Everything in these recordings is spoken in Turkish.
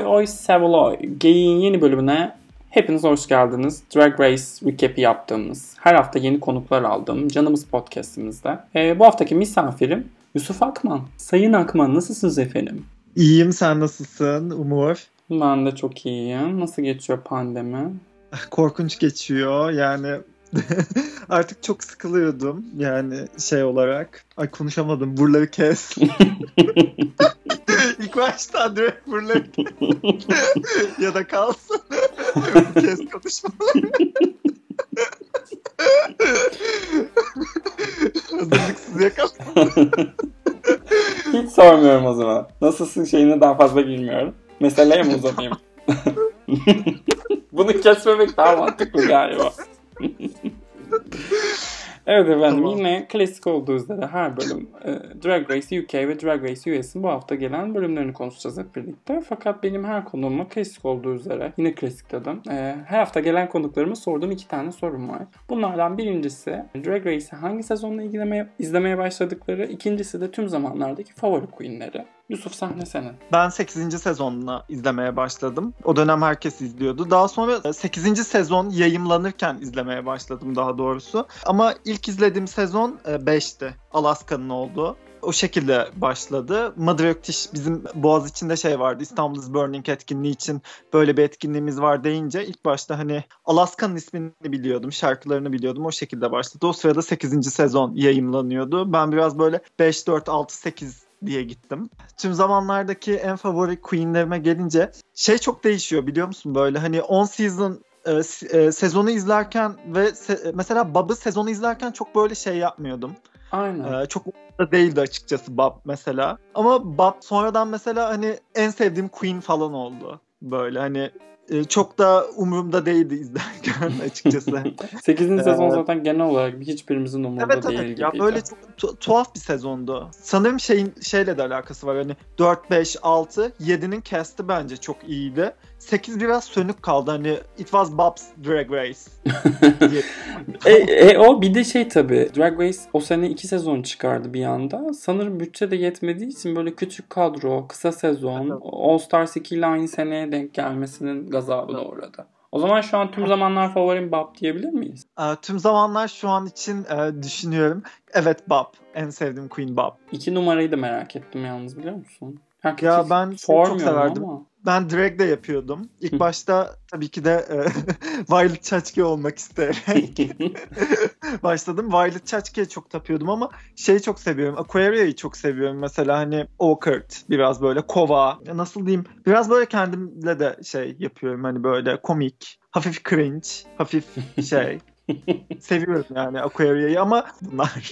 Oy Oy Seviloy Geyiğin yeni bölümüne hepiniz hoş geldiniz. Drag Race recap'i yaptığımız, her hafta yeni konuklar aldığım canımız podcastimizde. Ee, bu haftaki misafirim Yusuf Akman. Sayın Akman nasılsınız efendim? İyiyim sen nasılsın Umur? Ben de çok iyiyim. Nasıl geçiyor pandemi? Korkunç geçiyor yani artık çok sıkılıyordum yani şey olarak. Ay konuşamadım buraları kes. İlk başta direkt buraları ya da kalsın. kes konuşmaları. Hazırlıksız yakaladım. Hiç sormuyorum o zaman. Nasılsın şeyine daha fazla girmiyorum. Meseleye mi uzatayım? Bunu kesmemek daha mantıklı galiba. Evet efendim tamam. yine klasik olduğu üzere her bölüm e, Drag Race UK ve Drag Race US'in bu hafta gelen bölümlerini konuşacağız hep birlikte. Fakat benim her konuğuma klasik olduğu üzere yine klasik dedim. E, her hafta gelen konuklarıma sorduğum iki tane sorum var. Bunlardan birincisi Drag Race'i hangi sezonla ilgilemeye, izlemeye başladıkları, ikincisi de tüm zamanlardaki favori queenleri. Yusuf sahne senin. Ben 8. sezonunu izlemeye başladım. O dönem herkes izliyordu. Daha sonra 8. sezon yayımlanırken izlemeye başladım daha doğrusu. Ama ilk izlediğim sezon 5'ti. Alaska'nın olduğu o şekilde başladı. Mother bizim Boğaz içinde şey vardı. İstanbul is Burning etkinliği için böyle bir etkinliğimiz var deyince ilk başta hani Alaska'nın ismini biliyordum. Şarkılarını biliyordum. O şekilde başladı. O sırada 8. sezon yayımlanıyordu. Ben biraz böyle 5, 4, 6, 8 diye gittim. Tüm zamanlardaki en favori queenlerime gelince şey çok değişiyor biliyor musun böyle hani on season e, e, sezonu izlerken ve se- mesela Bob'ı sezonu izlerken çok böyle şey yapmıyordum. Aynen. Ee, çok da değildi açıkçası Bob mesela. Ama Bob sonradan mesela hani en sevdiğim Queen falan oldu. Böyle hani çok da umurumda değildi izlerken açıkçası. 8. sezon zaten genel olarak hiçbirimizin umurunda evet, değil evet. gibiydi. Ya böyle çok tu- tuhaf bir sezondu. Sanırım şeyin şeyle de alakası var. Hani 4 5 6 7'nin cast'i bence çok iyiydi. 8 biraz sönük kaldı. Hani it was Bob's Drag Race. e, e, o bir de şey tabii Drag Race o sene 2 sezon çıkardı bir anda. Sanırım bütçe de yetmediği için böyle küçük kadro, kısa sezon, evet. All Stars 2 ile aynı seneye denk gelmesinin gazabı da uğradı. O zaman şu an tüm zamanlar favorim Bob diyebilir miyiz? E, tüm zamanlar şu an için e, düşünüyorum. Evet Bob. En sevdiğim Queen Bob. İki numarayı da merak ettim yalnız biliyor musun? Herkes ya ben çok severdim. Ama. Ben drag de yapıyordum. İlk başta tabii ki de e, Violet Chachki olmak isteyerek başladım. Violet Chachki'ye çok tapıyordum ama şeyi çok seviyorum. Aquaria'yı çok seviyorum. Mesela hani awkward biraz böyle kova. Nasıl diyeyim? Biraz böyle kendimle de şey yapıyorum. Hani böyle komik, hafif cringe, hafif şey. Seviyorum yani Aquaria'yı ama bunlar.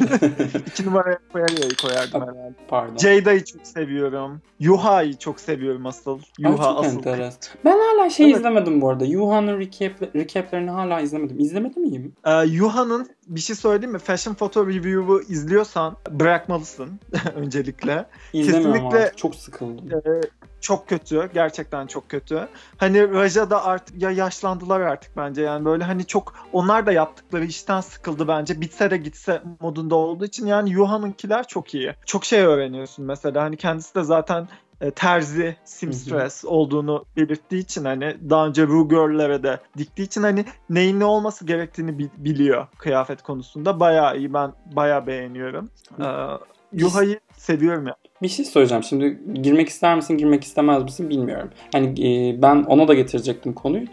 iki numaraya Aquaria'yı koyardım herhalde. Pardon. Jada'yı çok seviyorum. Yuha'yı çok seviyorum asıl. Yuha Ay, asıl. Enteresan. Ben hala şey evet. izlemedim bu arada. Yuha'nın recap, recaplerini hala izlemedim. İzlemedi miyim? Ee, Yuha'nın bir şey söyleyeyim mi? Fashion Photo Review'u izliyorsan bırakmalısın öncelikle. İzlemiyorum Kesinlikle artık. Çok sıkıldım. E, çok kötü. Gerçekten çok kötü. Hani Raja da artık ya yaşlandılar artık bence. Yani böyle hani çok onlar da yaptıkları işten sıkıldı bence. Bitse de gitse modunda olduğu için yani Yuha'nınkiler çok iyi. Çok şey öğreniyorsun mesela. Hani kendisi de zaten e, terzi, simstress olduğunu belirttiği için hani daha önce Ruger'lere de diktiği için hani neyin ne olması gerektiğini biliyor kıyafet konusunda. Bayağı iyi. Ben bayağı beğeniyorum. Ee, Yuha'yı seviyorum ya. Bir şey söyleyeceğim. Şimdi girmek ister misin, girmek istemez misin bilmiyorum. Hani e, ben ona da getirecektim konuyu.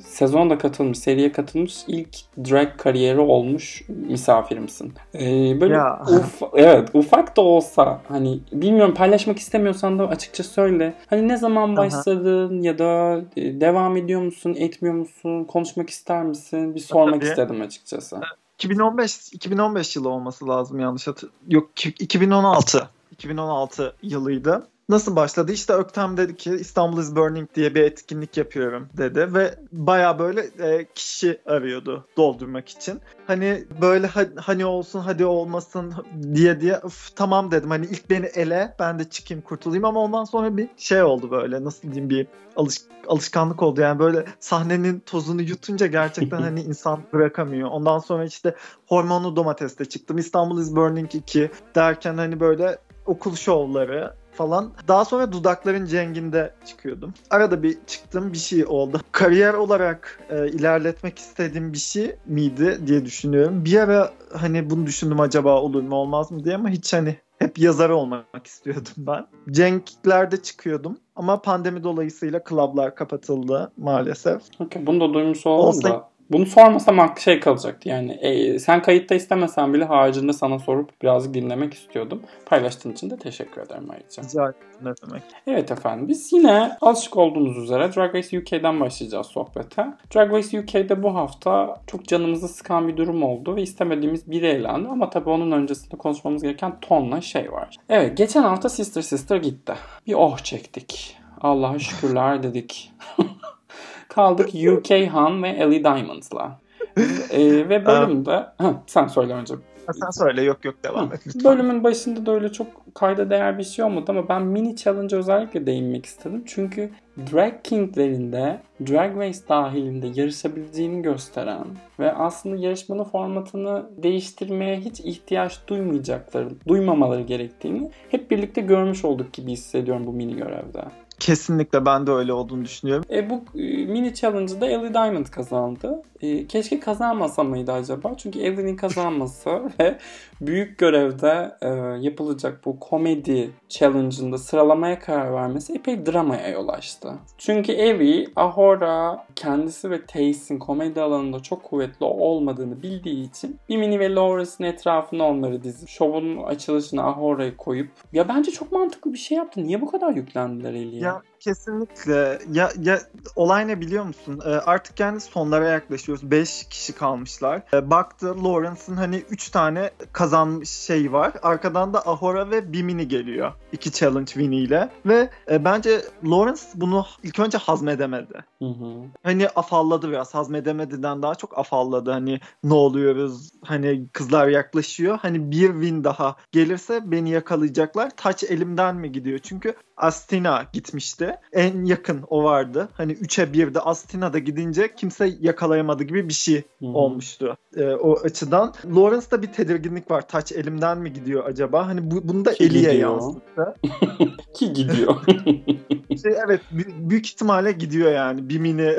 Sezonda katılmış, seriye katılmış ilk drag kariyeri olmuş misafirimsin. E, böyle ya. uf, evet ufak da olsa hani bilmiyorum paylaşmak istemiyorsan da açıkça söyle. Hani ne zaman başladın Aha. ya da e, devam ediyor musun, etmiyor musun, konuşmak ister misin? Bir sormak Tabii. istedim açıkçası. 2015 2015 yılı olması lazım yanlış hatır. Yok 2016. 2016 yılıydı. Nasıl başladı? İşte Öktem dedi ki İstanbul is Burning diye bir etkinlik yapıyorum dedi ve baya böyle e, kişi arıyordu doldurmak için. Hani böyle hani olsun hadi olmasın diye diye Öf, tamam dedim. Hani ilk beni ele ben de çıkayım kurtulayım ama ondan sonra bir şey oldu böyle nasıl diyeyim bir alış, alışkanlık oldu. Yani böyle sahnenin tozunu yutunca gerçekten hani insan bırakamıyor. Ondan sonra işte hormonlu domateste çıktım. İstanbul is Burning 2 derken hani böyle okul şovları falan. Daha sonra Dudakların Cenginde çıkıyordum. Arada bir çıktım bir şey oldu. Kariyer olarak e, ilerletmek istediğim bir şey miydi diye düşünüyorum. Bir ara hani bunu düşündüm acaba olur mu olmaz mı diye ama hiç hani hep yazar olmak istiyordum ben. Cenk'lerde çıkıyordum ama pandemi dolayısıyla klublar kapatıldı maalesef. Okay, bunu da duymuş oldum Olsa... da. Bunu sormasam şey kalacaktı yani. E, sen kayıtta istemesen bile haricinde sana sorup birazcık dinlemek istiyordum. Paylaştığın için de teşekkür ederim ayrıca. Rica ne demek. Evet efendim biz yine alışık olduğunuz üzere Drag Race UK'den başlayacağız sohbete. Drag Race UK'de bu hafta çok canımızı sıkan bir durum oldu ve istemediğimiz biri eğlendi ama tabii onun öncesinde konuşmamız gereken tonla şey var. Evet geçen hafta Sister Sister gitti. Bir oh çektik. Allah'a şükürler dedik. Kaldık UK Han ve Ellie Diamond'la. ee, ve bölümde... sen söyle önce. Sen söyle yok yok devam et lütfen. Bölümün başında da öyle çok kayda değer bir şey olmadı ama ben mini challenge özellikle değinmek istedim. Çünkü Drag King'lerinde Drag Race dahilinde yarışabileceğini gösteren ve aslında yarışmanın formatını değiştirmeye hiç ihtiyaç duymayacakları, duymamaları gerektiğini hep birlikte görmüş olduk gibi hissediyorum bu mini görevde. Kesinlikle ben de öyle olduğunu düşünüyorum. E, bu e, mini challenge'da Ellie Diamond kazandı. E, keşke kazanmasa mıydı acaba? Çünkü Ellie'nin kazanması ve büyük görevde e, yapılacak bu komedi challenge'ında sıralamaya karar vermesi epey dramaya yol açtı. Çünkü Ellie, Ahora kendisi ve Tace'in komedi alanında çok kuvvetli olmadığını bildiği için bir mini ve Lawrence'ın etrafına onları dizip şovun açılışına Ahora'yı koyup ya bence çok mantıklı bir şey yaptı. Niye bu kadar yüklendiler Ellie'ye? Ya kesinlikle. Ya, ya olay ne biliyor musun? Ee, artık yani sonlara yaklaşıyoruz. 5 kişi kalmışlar. Ee, baktı Lawrence'ın hani 3 tane kazanmış şey var. Arkadan da Ahora ve Bimini geliyor. İki challenge winiyle. Ve e, bence Lawrence bunu ilk önce hazmedemedi. Hı hı. Hani afalladı biraz. Hazmedemediden daha çok afalladı. Hani ne oluyoruz? Hani kızlar yaklaşıyor. Hani bir win daha gelirse beni yakalayacaklar. Taç elimden mi gidiyor? Çünkü Astina gitmişti. En yakın o vardı. Hani 3'e 1'de Astina'da gidince kimse yakalayamadı gibi bir şey hmm. olmuştu. Ee, o açıdan. Lawrence'da bir tedirginlik var. Taç elimden mi gidiyor acaba? Hani bu, bunu da Ki Eli'ye yansıttı. Ki gidiyor. şey, evet büyük ihtimalle gidiyor yani. Bimini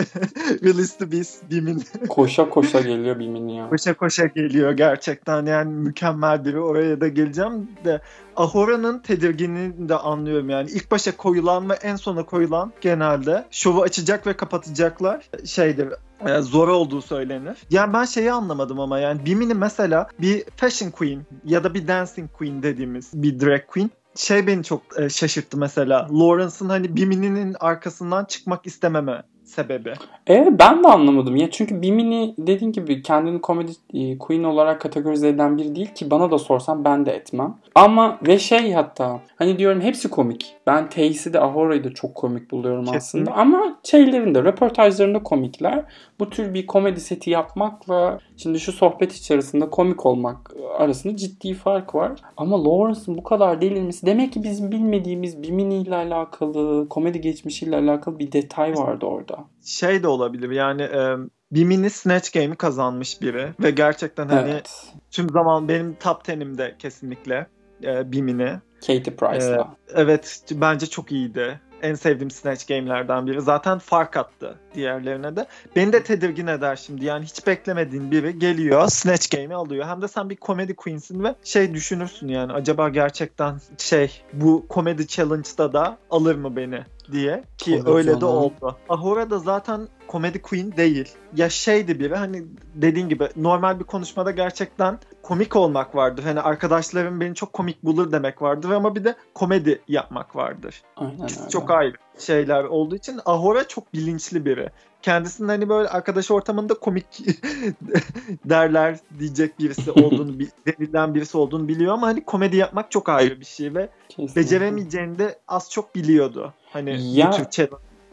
Release the Beast Bimini. koşa koşa geliyor Bimini ya. Koşa koşa geliyor gerçekten yani mükemmel biri. Oraya da geleceğim de Ahora'nın tedirginliğini de anlıyorum yani. İlk başa koyulan ve en sona koyulan genelde şovu açacak ve kapatacaklar şeydir e, zor olduğu söylenir. Yani ben şeyi anlamadım ama yani Bimini mesela bir fashion queen ya da bir dancing queen dediğimiz bir drag queen şey beni çok e, şaşırttı mesela. Lawrence'ın hani Bimini'nin arkasından çıkmak istememe sebebi. Evet ben de anlamadım. Ya çünkü Bimini dediğin gibi kendini komedi e, queen olarak kategorize eden biri değil ki bana da sorsan ben de etmem. Ama ve şey hatta hani diyorum hepsi komik. Ben Tace'i de Ahora'yı da çok komik buluyorum Kesinlikle. aslında. Ama şeylerinde röportajlarında komikler. Bu tür bir komedi seti yapmakla şimdi şu sohbet içerisinde komik olmak arasında ciddi fark var. Ama Lawrence'ın bu kadar delirmesi demek ki bizim bilmediğimiz Bimini ile alakalı, komedi geçmişiyle alakalı bir detay vardı orada şey de olabilir yani e, bir mini Snatch Game'i kazanmış biri ve gerçekten hani evet. tüm zaman benim top 10'imde kesinlikle e, bir mini. Katie Price'la. E, evet bence çok iyiydi en sevdiğim Snatch Game'lerden biri. Zaten fark attı diğerlerine de. Beni de tedirgin eder şimdi. Yani hiç beklemediğin biri geliyor Snatch Game'i alıyor. Hem de sen bir comedy queen'sin ve şey düşünürsün yani acaba gerçekten şey bu comedy challenge'da da alır mı beni diye ki Tabii öyle de oldu. Ahura da zaten komedi queen değil. Ya şeydi biri hani dediğin gibi normal bir konuşmada gerçekten komik olmak vardır. Hani arkadaşlarım beni çok komik bulur demek vardır ama bir de komedi yapmak vardır. Aynen öyle. Çok ayrı şeyler olduğu için Ahora çok bilinçli biri. Kendisinin hani böyle arkadaş ortamında komik derler diyecek birisi olduğunu, denilen birisi olduğunu biliyor ama hani komedi yapmak çok ayrı bir şey ve Kesinlikle. beceremeyeceğini de az çok biliyordu. Hani ya... bir Türkçe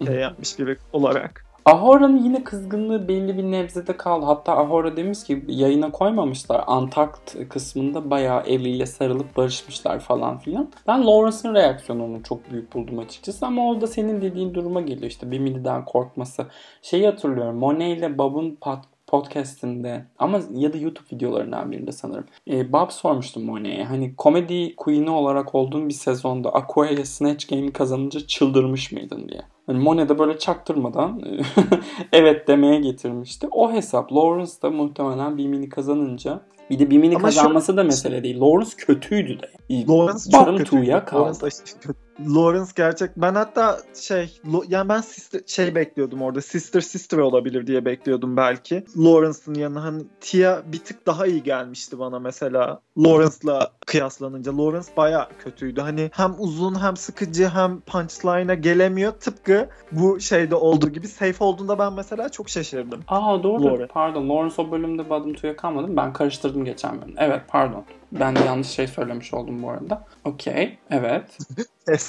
şey yapmış biri olarak. Ahora'nın yine kızgınlığı belli bir nebzede kaldı. Hatta Ahora demiş ki yayına koymamışlar. Antakt kısmında bayağı eliyle sarılıp barışmışlar falan filan. Ben Lawrence'ın reaksiyonunu çok büyük buldum açıkçası. Ama orada senin dediğin duruma geliyor. İşte Bimini'den korkması. Şeyi hatırlıyorum. Monet ile Bob'un pat podcastinde ama ya da YouTube videolarından birinde sanırım. E, Bob sormuştum Monet'e. Hani komedi queen'i olarak olduğun bir sezonda Aqua ile Snatch Game'i kazanınca çıldırmış mıydın diye. Hani Monet de böyle çaktırmadan evet demeye getirmişti. O hesap Lawrence da muhtemelen bir mini kazanınca bir de Bimini kazanması şu... da mesele değil. Lawrence kötüydü de. Lawrence çok kötü. Lawrence kötü. Lawrence gerçek. Ben hatta şey yani ben sister, şey bekliyordum orada. Sister Sister olabilir diye bekliyordum belki. Lawrence'ın yanına hani Tia bir tık daha iyi gelmişti bana mesela. Lawrence'la kıyaslanınca. Lawrence baya kötüydü. Hani hem uzun hem sıkıcı hem punchline'a gelemiyor. Tıpkı bu şeyde olduğu gibi safe olduğunda ben mesela çok şaşırdım. Aa doğru. Lawrence. Pardon. Lawrence o bölümde Badım Tu'ya kalmadım. Ben karıştırdım geçen bölüm. Evet pardon. Ben de yanlış şey söylemiş oldum bu arada. Okey. Evet.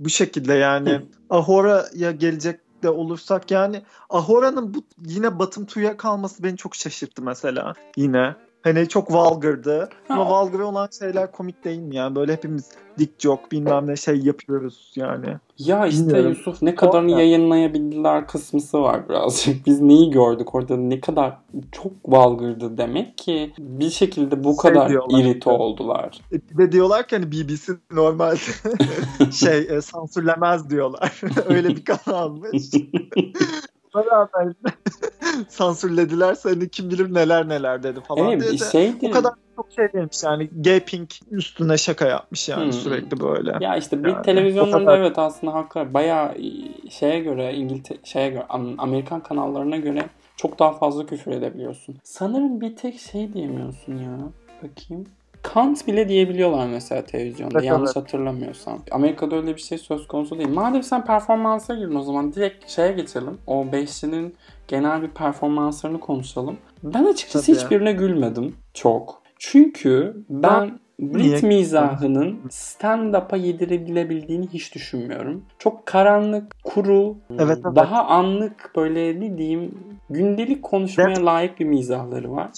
bu şekilde yani Ahora'ya gelecek de olursak yani Ahora'nın bu yine Batım Tu'ya kalması beni çok şaşırttı mesela yine. Hani çok valgırdı. Ama valgır olan şeyler komik değil mi yani? Böyle hepimiz dik joke bilmem ne şey yapıyoruz yani. Ya işte Bilmiyorum. Yusuf ne kadarını Orada. yayınlayabildiler kısmısı var birazcık. Biz neyi gördük orada ne kadar çok valgırdı demek ki bir şekilde bu şey kadar irite işte. oldular. E, bir de diyorlar ki hani BBC normalde şey e, sansürlemez diyorlar. Öyle bir kanalmış. sansürlediler seni kim bilir neler neler dedi falan evet, diye de şey o kadar çok şey demiş yani gaping üstüne şaka yapmış yani hmm. sürekli böyle. Ya işte bir yani, televizyonlarda kadar... evet aslında haklı bayağı şeye göre İngiltere şeye göre Amerikan kanallarına göre çok daha fazla küfür edebiliyorsun. Sanırım bir tek şey diyemiyorsun ya. Bakayım. Kant bile diyebiliyorlar mesela televizyonda evet, yanlış evet. hatırlamıyorsam. Amerika'da öyle bir şey söz konusu değil. Madem sen performansa girdin o zaman direkt şeye geçelim. O beşlinin genel bir performanslarını konuşalım. Ben açıkçası Tabii hiçbirine ya. gülmedim çok. Çünkü ben Brit mizahının stand-up'a yedirebilebildiğini hiç düşünmüyorum. Çok karanlık, kuru, evet, evet. daha anlık böyle ne diyeyim gündelik konuşmaya evet. layık bir mizahları var.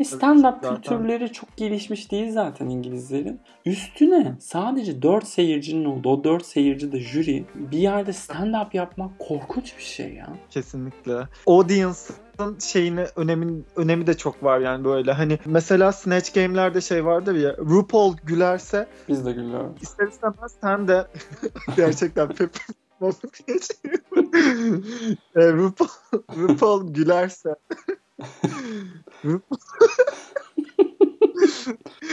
Ve stand-up kültürleri çok gelişmiş değil zaten İngilizlerin. Üstüne sadece 4 seyircinin olduğu o 4 seyirci de jüri bir yerde stand-up yapmak korkunç bir şey ya. Kesinlikle. Audience'ın şeyini önemin önemi de çok var yani böyle hani mesela Snatch Game'lerde şey vardır ya RuPaul gülerse biz de gülüyoruz. İster istemez sen de gerçekten pep e, RuPaul, RuPaul gülerse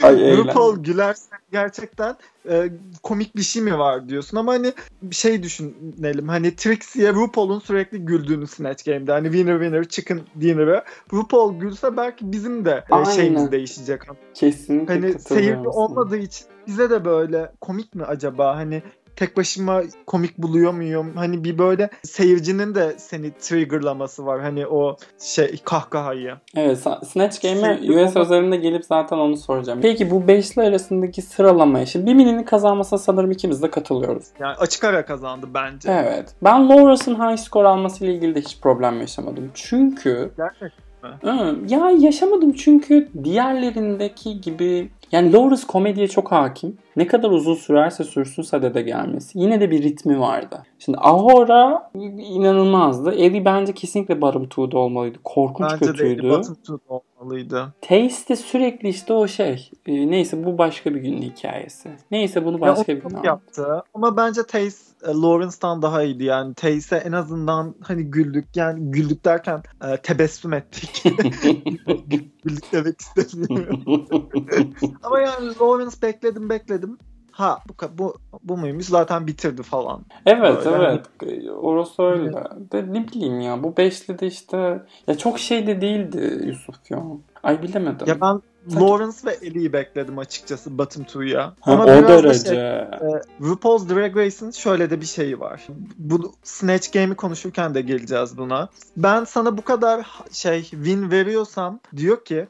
Ay, RuPaul gülerse gerçekten e, komik bir şey mi var diyorsun? Ama hani bir şey düşünelim hani Trixie'ye RuPaul'un sürekli güldüğünü Snatch Game'de hani winner winner chicken dinner'ı RuPaul gülse belki bizim de e, şeyimiz değişecek. Kesinlikle Hani seyirci olmadığı için bize de böyle komik mi acaba? Hani tek başıma komik buluyor muyum? Hani bir böyle seyircinin de seni triggerlaması var. Hani o şey kahkahayı. Evet Snatch Game'e US özelinde gelip zaten onu soracağım. Peki bu beşli arasındaki sıralama işi bir milini kazanmasına sanırım ikimiz de katılıyoruz. Yani açık ara kazandı bence. Evet. Ben Lawrence'ın high score almasıyla ilgili de hiç problem yaşamadım. Çünkü Gerçekten ya yaşamadım çünkü diğerlerindeki gibi yani Lawrence komediye çok hakim. Ne kadar uzun sürerse sürsün sadede gelmesi. Yine de bir ritmi vardı. Şimdi Ahora inanılmazdı. Eddie bence kesinlikle Bottom 2'da olmalıydı. Korkunç bence kötüydü. Bence de Bottom 2'da olmalıydı. Taste sürekli işte o şey. E, neyse bu başka bir günün hikayesi. Neyse bunu başka ya, bir gün yaptı. Ama bence Taste e, Lawrence'dan daha iyiydi. Yani Taste'e en azından hani güldük. Yani güldük derken e, tebessüm ettik. güldük demek istemiyorum. Ama yani Lawrence bekledim bekledim ha bu bu bu muymuş zaten bitirdi falan. Evet Böyle. evet orası öyle. De, ne bileyim ya bu beşli de işte ya çok şey de değildi Yusuf ya. Ay bilemedim. Ya ben Lawrence ve Ellie'yi bekledim açıkçası Bottom 2'ya. Ama o biraz derece. Da şey, e, RuPaul's Drag Race'in şöyle de bir şeyi var. Bu Snatch Game'i konuşurken de geleceğiz buna. Ben sana bu kadar şey win veriyorsam diyor ki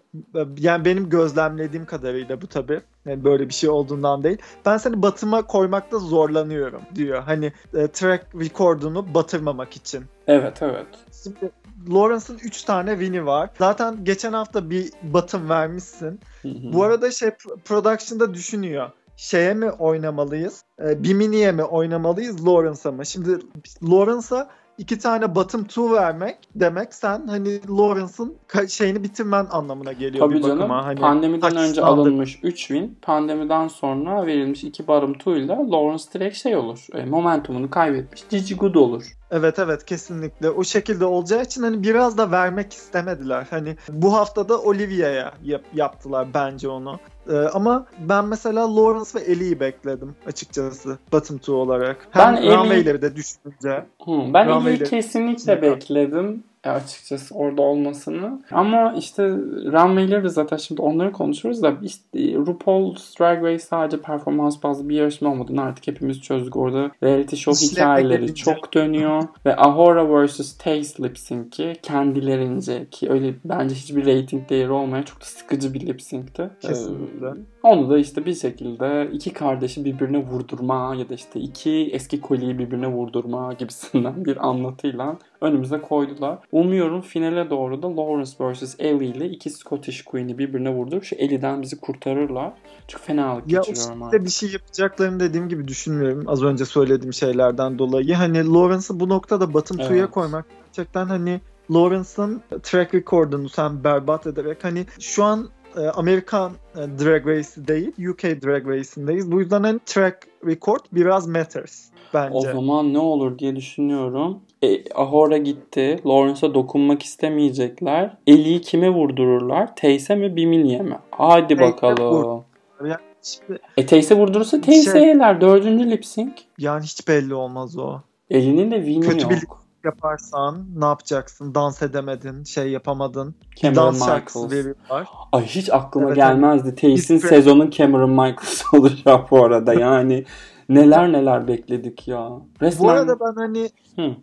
yani benim gözlemlediğim kadarıyla bu tabi yani böyle bir şey olduğundan değil. Ben seni batıma koymakta zorlanıyorum diyor. Hani e, track record'unu batırmamak için. Evet evet. Şimdi Lawrence'ın 3 tane win'i var. Zaten geçen hafta bir batım vermişsin. Bu arada şey production'da düşünüyor şeye mi oynamalıyız? E, Bimini'ye mi oynamalıyız? Lawrence'a mı? Şimdi Lawrence'a iki tane bottom two vermek demek sen hani Lawrence'ın şeyini bitirmen anlamına geliyor Tabii bir canım. bakıma. Hani Pandemiden önce alınmış 3 win. Pandemiden sonra verilmiş 2 bottom two ile Lawrence direkt şey olur. E, momentumunu kaybetmiş. Cici good olur. Evet evet kesinlikle o şekilde olacağı için hani biraz da vermek istemediler. Hani bu haftada Olivia'ya yap- yaptılar bence onu. Ee, ama ben mesela Lawrence ve Ellie'yi bekledim açıkçası bottom two olarak. Hem Ben Ellie- de düşününce. Hı, ben Ellie'yi kesinlikle bekledim açıkçası orada olmasını. Ama işte Runway'leri de zaten şimdi onları konuşuyoruz da işte RuPaul's Drag Race sadece performans bazlı bir yarışma olmadığını artık hepimiz çözdük. Orada reality show İşleme hikayeleri çok dönüyor ve Ahura vs. Taste lip sync'i kendilerince ki öyle bence hiçbir rating değeri olmayan çok da sıkıcı bir lip sync'ti. Kesinlikle. Ee, onu da işte bir şekilde iki kardeşi birbirine vurdurma ya da işte iki eski kolyeyi birbirine vurdurma gibisinden bir anlatıyla önümüze koydular. Umuyorum finale doğru da Lawrence vs. Ellie ile iki Scottish Queen'i birbirine vurdurup şu Ellie'den bizi kurtarırlar. Çok fenalık Ya geçiriyorum artık. bir şey yapacaklarını dediğim gibi düşünmüyorum. Az önce söylediğim şeylerden dolayı. Hani Lawrence'ı bu noktada two'ya Evet. koymak gerçekten hani Lawrence'ın track record'unu sen berbat ederek hani şu an e, Amerikan e, Drag Race'i değil UK Drag Race'indeyiz. Bu yüzden hani track record biraz matters bence. O zaman ne olur diye düşünüyorum. E, Ahora gitti. Lawrence'a dokunmak istemeyecekler. Ellie'yi kime vurdururlar? Teyse mi Bimini'ye mi? Hadi Teyse bakalım. İşte, E Teyse vurdurursa Teyse Şey-. Dördüncü lip sync. yani hiç belli olmaz o. Ellie'nin de win'i Kötü yok. bir yaparsan ne yapacaksın? Dans edemedin, şey yapamadın. Cameron dans şarkısı Michaels. veriyorlar. Ay hiç aklıma Evet, gelmezdi. Biz- sezonun Cameron Michaels olacağı bu arada. Yani neler neler bekledik ya. Resmen... Bu arada ben hani Hı.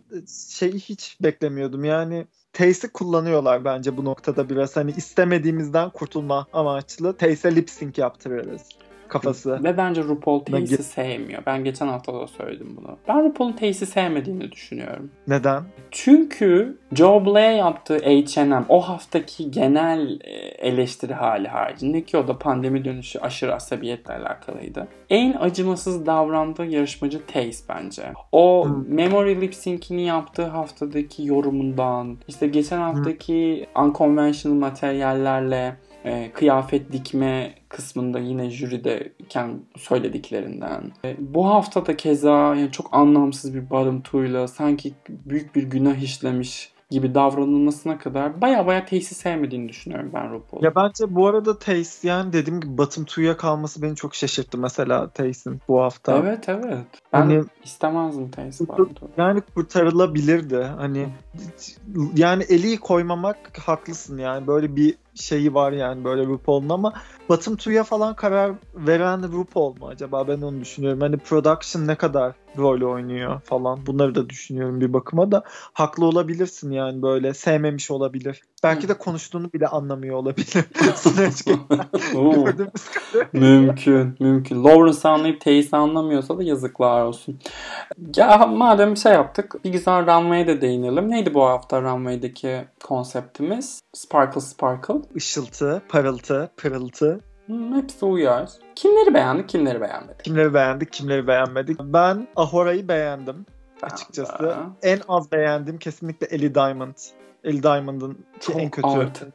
şeyi hiç beklemiyordum. Yani Tace'i kullanıyorlar bence bu noktada biraz. Hani istemediğimizden kurtulma amaçlı. Tace'e lip sync yaptırırız kafası. Ve bence RuPaul Ben Tace'i sevmiyor. Ben geçen hafta da söyledim bunu. Ben RuPaul'un Tace'i sevmediğini düşünüyorum. Neden? Çünkü Joe Blair yaptığı H&M o haftaki genel e, eleştiri hali haricinde ki o da pandemi dönüşü aşırı asabiyetle alakalıydı. En acımasız davrandığı yarışmacı Tace bence. O Hmm. Memory Lip Sync'ini yaptığı haftadaki yorumundan, işte geçen haftaki unconventional materyallerle e, kıyafet dikme kısmında yine jürideyken söylediklerinden. E, bu hafta da keza yani çok anlamsız bir barıntıyla sanki büyük bir günah işlemiş gibi davranılmasına kadar baya baya tesis sevmediğini düşünüyorum ben RuPaul'un. Ya bence bu arada Tace yani dediğim gibi bottom two'ya kalması beni çok şaşırttı mesela Tace'in bu hafta. Evet evet. Ben Hani- istemezdim Kurtul- barıntığı. Yani kurtarılabilirdi. Hani yani eli koymamak haklısın yani. Böyle bir şeyi var yani böyle RuPaul'un ama bottom two'ya falan karar veren RuPaul mu acaba? Ben onu düşünüyorum. Hani production ne kadar rol oynuyor falan. Bunları da düşünüyorum bir bakıma da. Haklı olabilirsin yani böyle. Sevmemiş olabilir. Belki de konuştuğunu bile anlamıyor olabilir. Gördüğümüz mümkün, mümkün. Lawrence anlayıp Tace'i anlamıyorsa da yazıklar olsun. Ya madem şey yaptık, bir güzel Runway'e de değinelim. Neydi bu hafta Runway'deki konseptimiz? Sparkle Sparkle. Işıltı, parıltı, pırıltı. Hmm, hepsi uyar. Kimleri beğendik, kimleri beğenmedik? Kimleri beğendik, kimleri beğenmedik. Ben Ahora'yı beğendim. Ben açıkçası. de. En az beğendiğim kesinlikle Ellie Diamond. Ellie Diamond'ın Çok en kötü artık.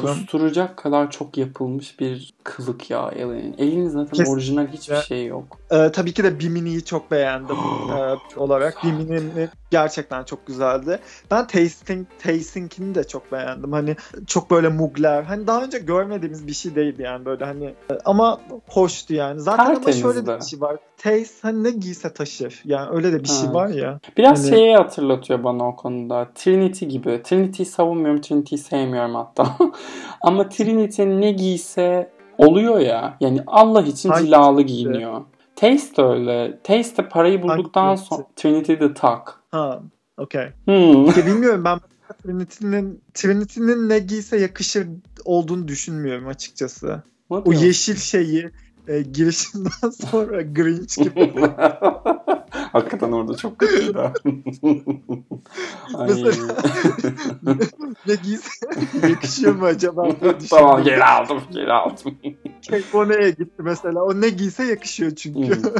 Kusturacak kadar çok yapılmış bir kılık ya Ellie'nin. Ellie'nin zaten Kes- orijinal hiçbir şey yok. Ee, tabii ki de Bimini'yi çok beğendim ee, olarak. Bimini gerçekten çok güzeldi. Ben Tasting, Tasting'ini de çok beğendim. Hani çok böyle mugler. Hani daha önce görmediğimiz bir şey değildi yani böyle hani. e, Ama hoştu yani. Zaten ama şöyle Tertemizdi. bir şey var. Taste hani ne giyse taşır. Yani öyle de bir şey Evet. var ya. Biraz Hani- şeyi hatırlatıyor bana o konuda. Trinity gibi. Trinity'yi savunmuyorum, Trinity'yi sevmiyorum hatta. Ama Trinity ne giyse oluyor ya. Yani Allah için Hangisi? cilalı giyiniyor. Taste de öyle. Taste de parayı bulduktan sonra Trinity de tak. Ha, okey. Hmm. Ya bilmiyorum ben Trinity'nin Trinity'nin ne giyse yakışır olduğunu düşünmüyorum açıkçası. Ne O yeşil şeyi e, girişinden sonra Grinch gibi. Hakikaten orada çok kötüydü. Mesela- ne giyse yakışıyor mu acaba tamam geri aldım geri aldım. Kate Bonet'e gitti mesela. O ne giyse yakışıyor çünkü. Hmm.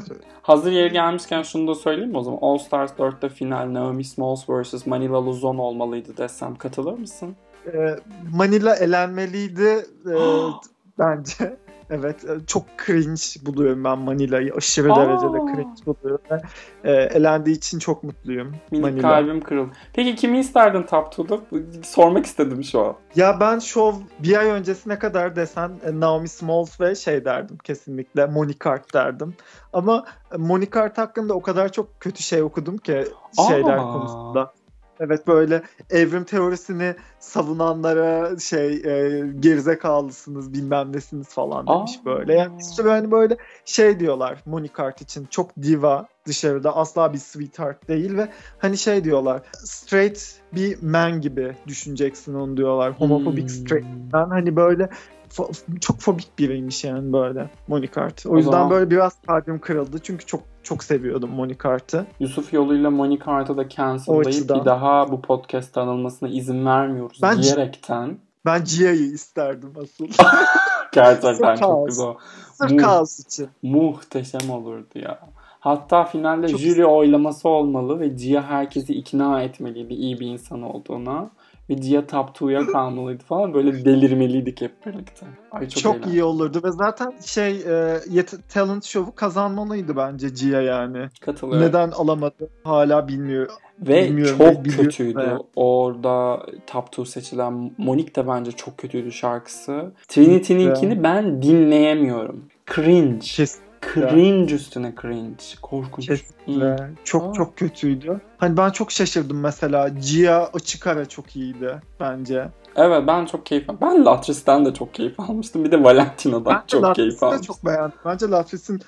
Hazır yeri gelmişken şunu da söyleyeyim mi o zaman? All Stars 4'te final Naomi Smalls vs. Manila Luzon olmalıydı desem katılır mısın? Ee, Manila elenmeliydi e, bence. Evet e, çok cringe buluyorum ben Manila'yı. Aşırı Aa. derecede cringe buluyorum. ve, e, elendiği için çok mutluyum. Minik Manila. kalbim kırıldı. Peki kimi isterdin Top 2'da? Sormak istedim şu an. Ya ben şov bir ay öncesine kadar desen e, Naomi Smalls ve şey derdim kesinlikle Hart derdim. Ama e, Hart hakkında o kadar çok kötü şey okudum ki şeyler Aa. konusunda. Evet böyle evrim teorisini savunanlara şey e, gerizekalısınız bilmem nesiniz falan demiş Aa. böyle. Yani bir sürü hani böyle şey diyorlar Monique Hart için çok diva dışarıda asla bir sweetheart değil ve hani şey diyorlar straight bir man gibi düşüneceksin onu diyorlar. Homofobik Hmm. straight man hani böyle fo- çok fobik biriymiş yani böyle Monique Hart. O, O yüzden zaman- böyle biraz kalbim kırıldı çünkü çok çok seviyordum Monique Hart'ı. Yusuf yoluyla Monica Hart'ı da cancellayıp bir daha bu podcast anılmasına izin vermiyoruz Ben- diyerekten Ben Gia'yı isterdim asıl. gerçekten çok güzel. Sırf Mu- kaos için. Muhteşem olurdu ya. Hatta finalde Çok- jüri oylaması olmalı ve Gia herkesi ikna etmeliydi iyi bir insan olduğuna. Ve Gia Top 2'ya kalmalıydı falan. Böyle delirmeliydik hep birlikte. Ay çok, Çok, iyi olurdu ve zaten şey e, Yet- talent show'u kazanmalıydı bence Gia yani. Katılıyorum. Neden alamadı hala bilmiyorum. Ve Bilmiyorum, çok biliyorum kötüydü. da. Orada Top 2 seçilen Monique de bence çok kötüydü şarkısı. Trinity'ninkini ben dinleyemiyorum. Cringe. Kes, Cringe üstüne cringe. Korkunç. Kesinlikle. Çok Aa. çok kötüydü. Hani ben çok şaşırdım mesela. Gia açık ara çok iyiydi bence. Evet ben çok keyif aldım. Ben Latris'ten de çok keyif almıştım. Bir de Valentina'dan Ben çok Latris'i keyif almıştım. çok beğendim. Bence Latris'in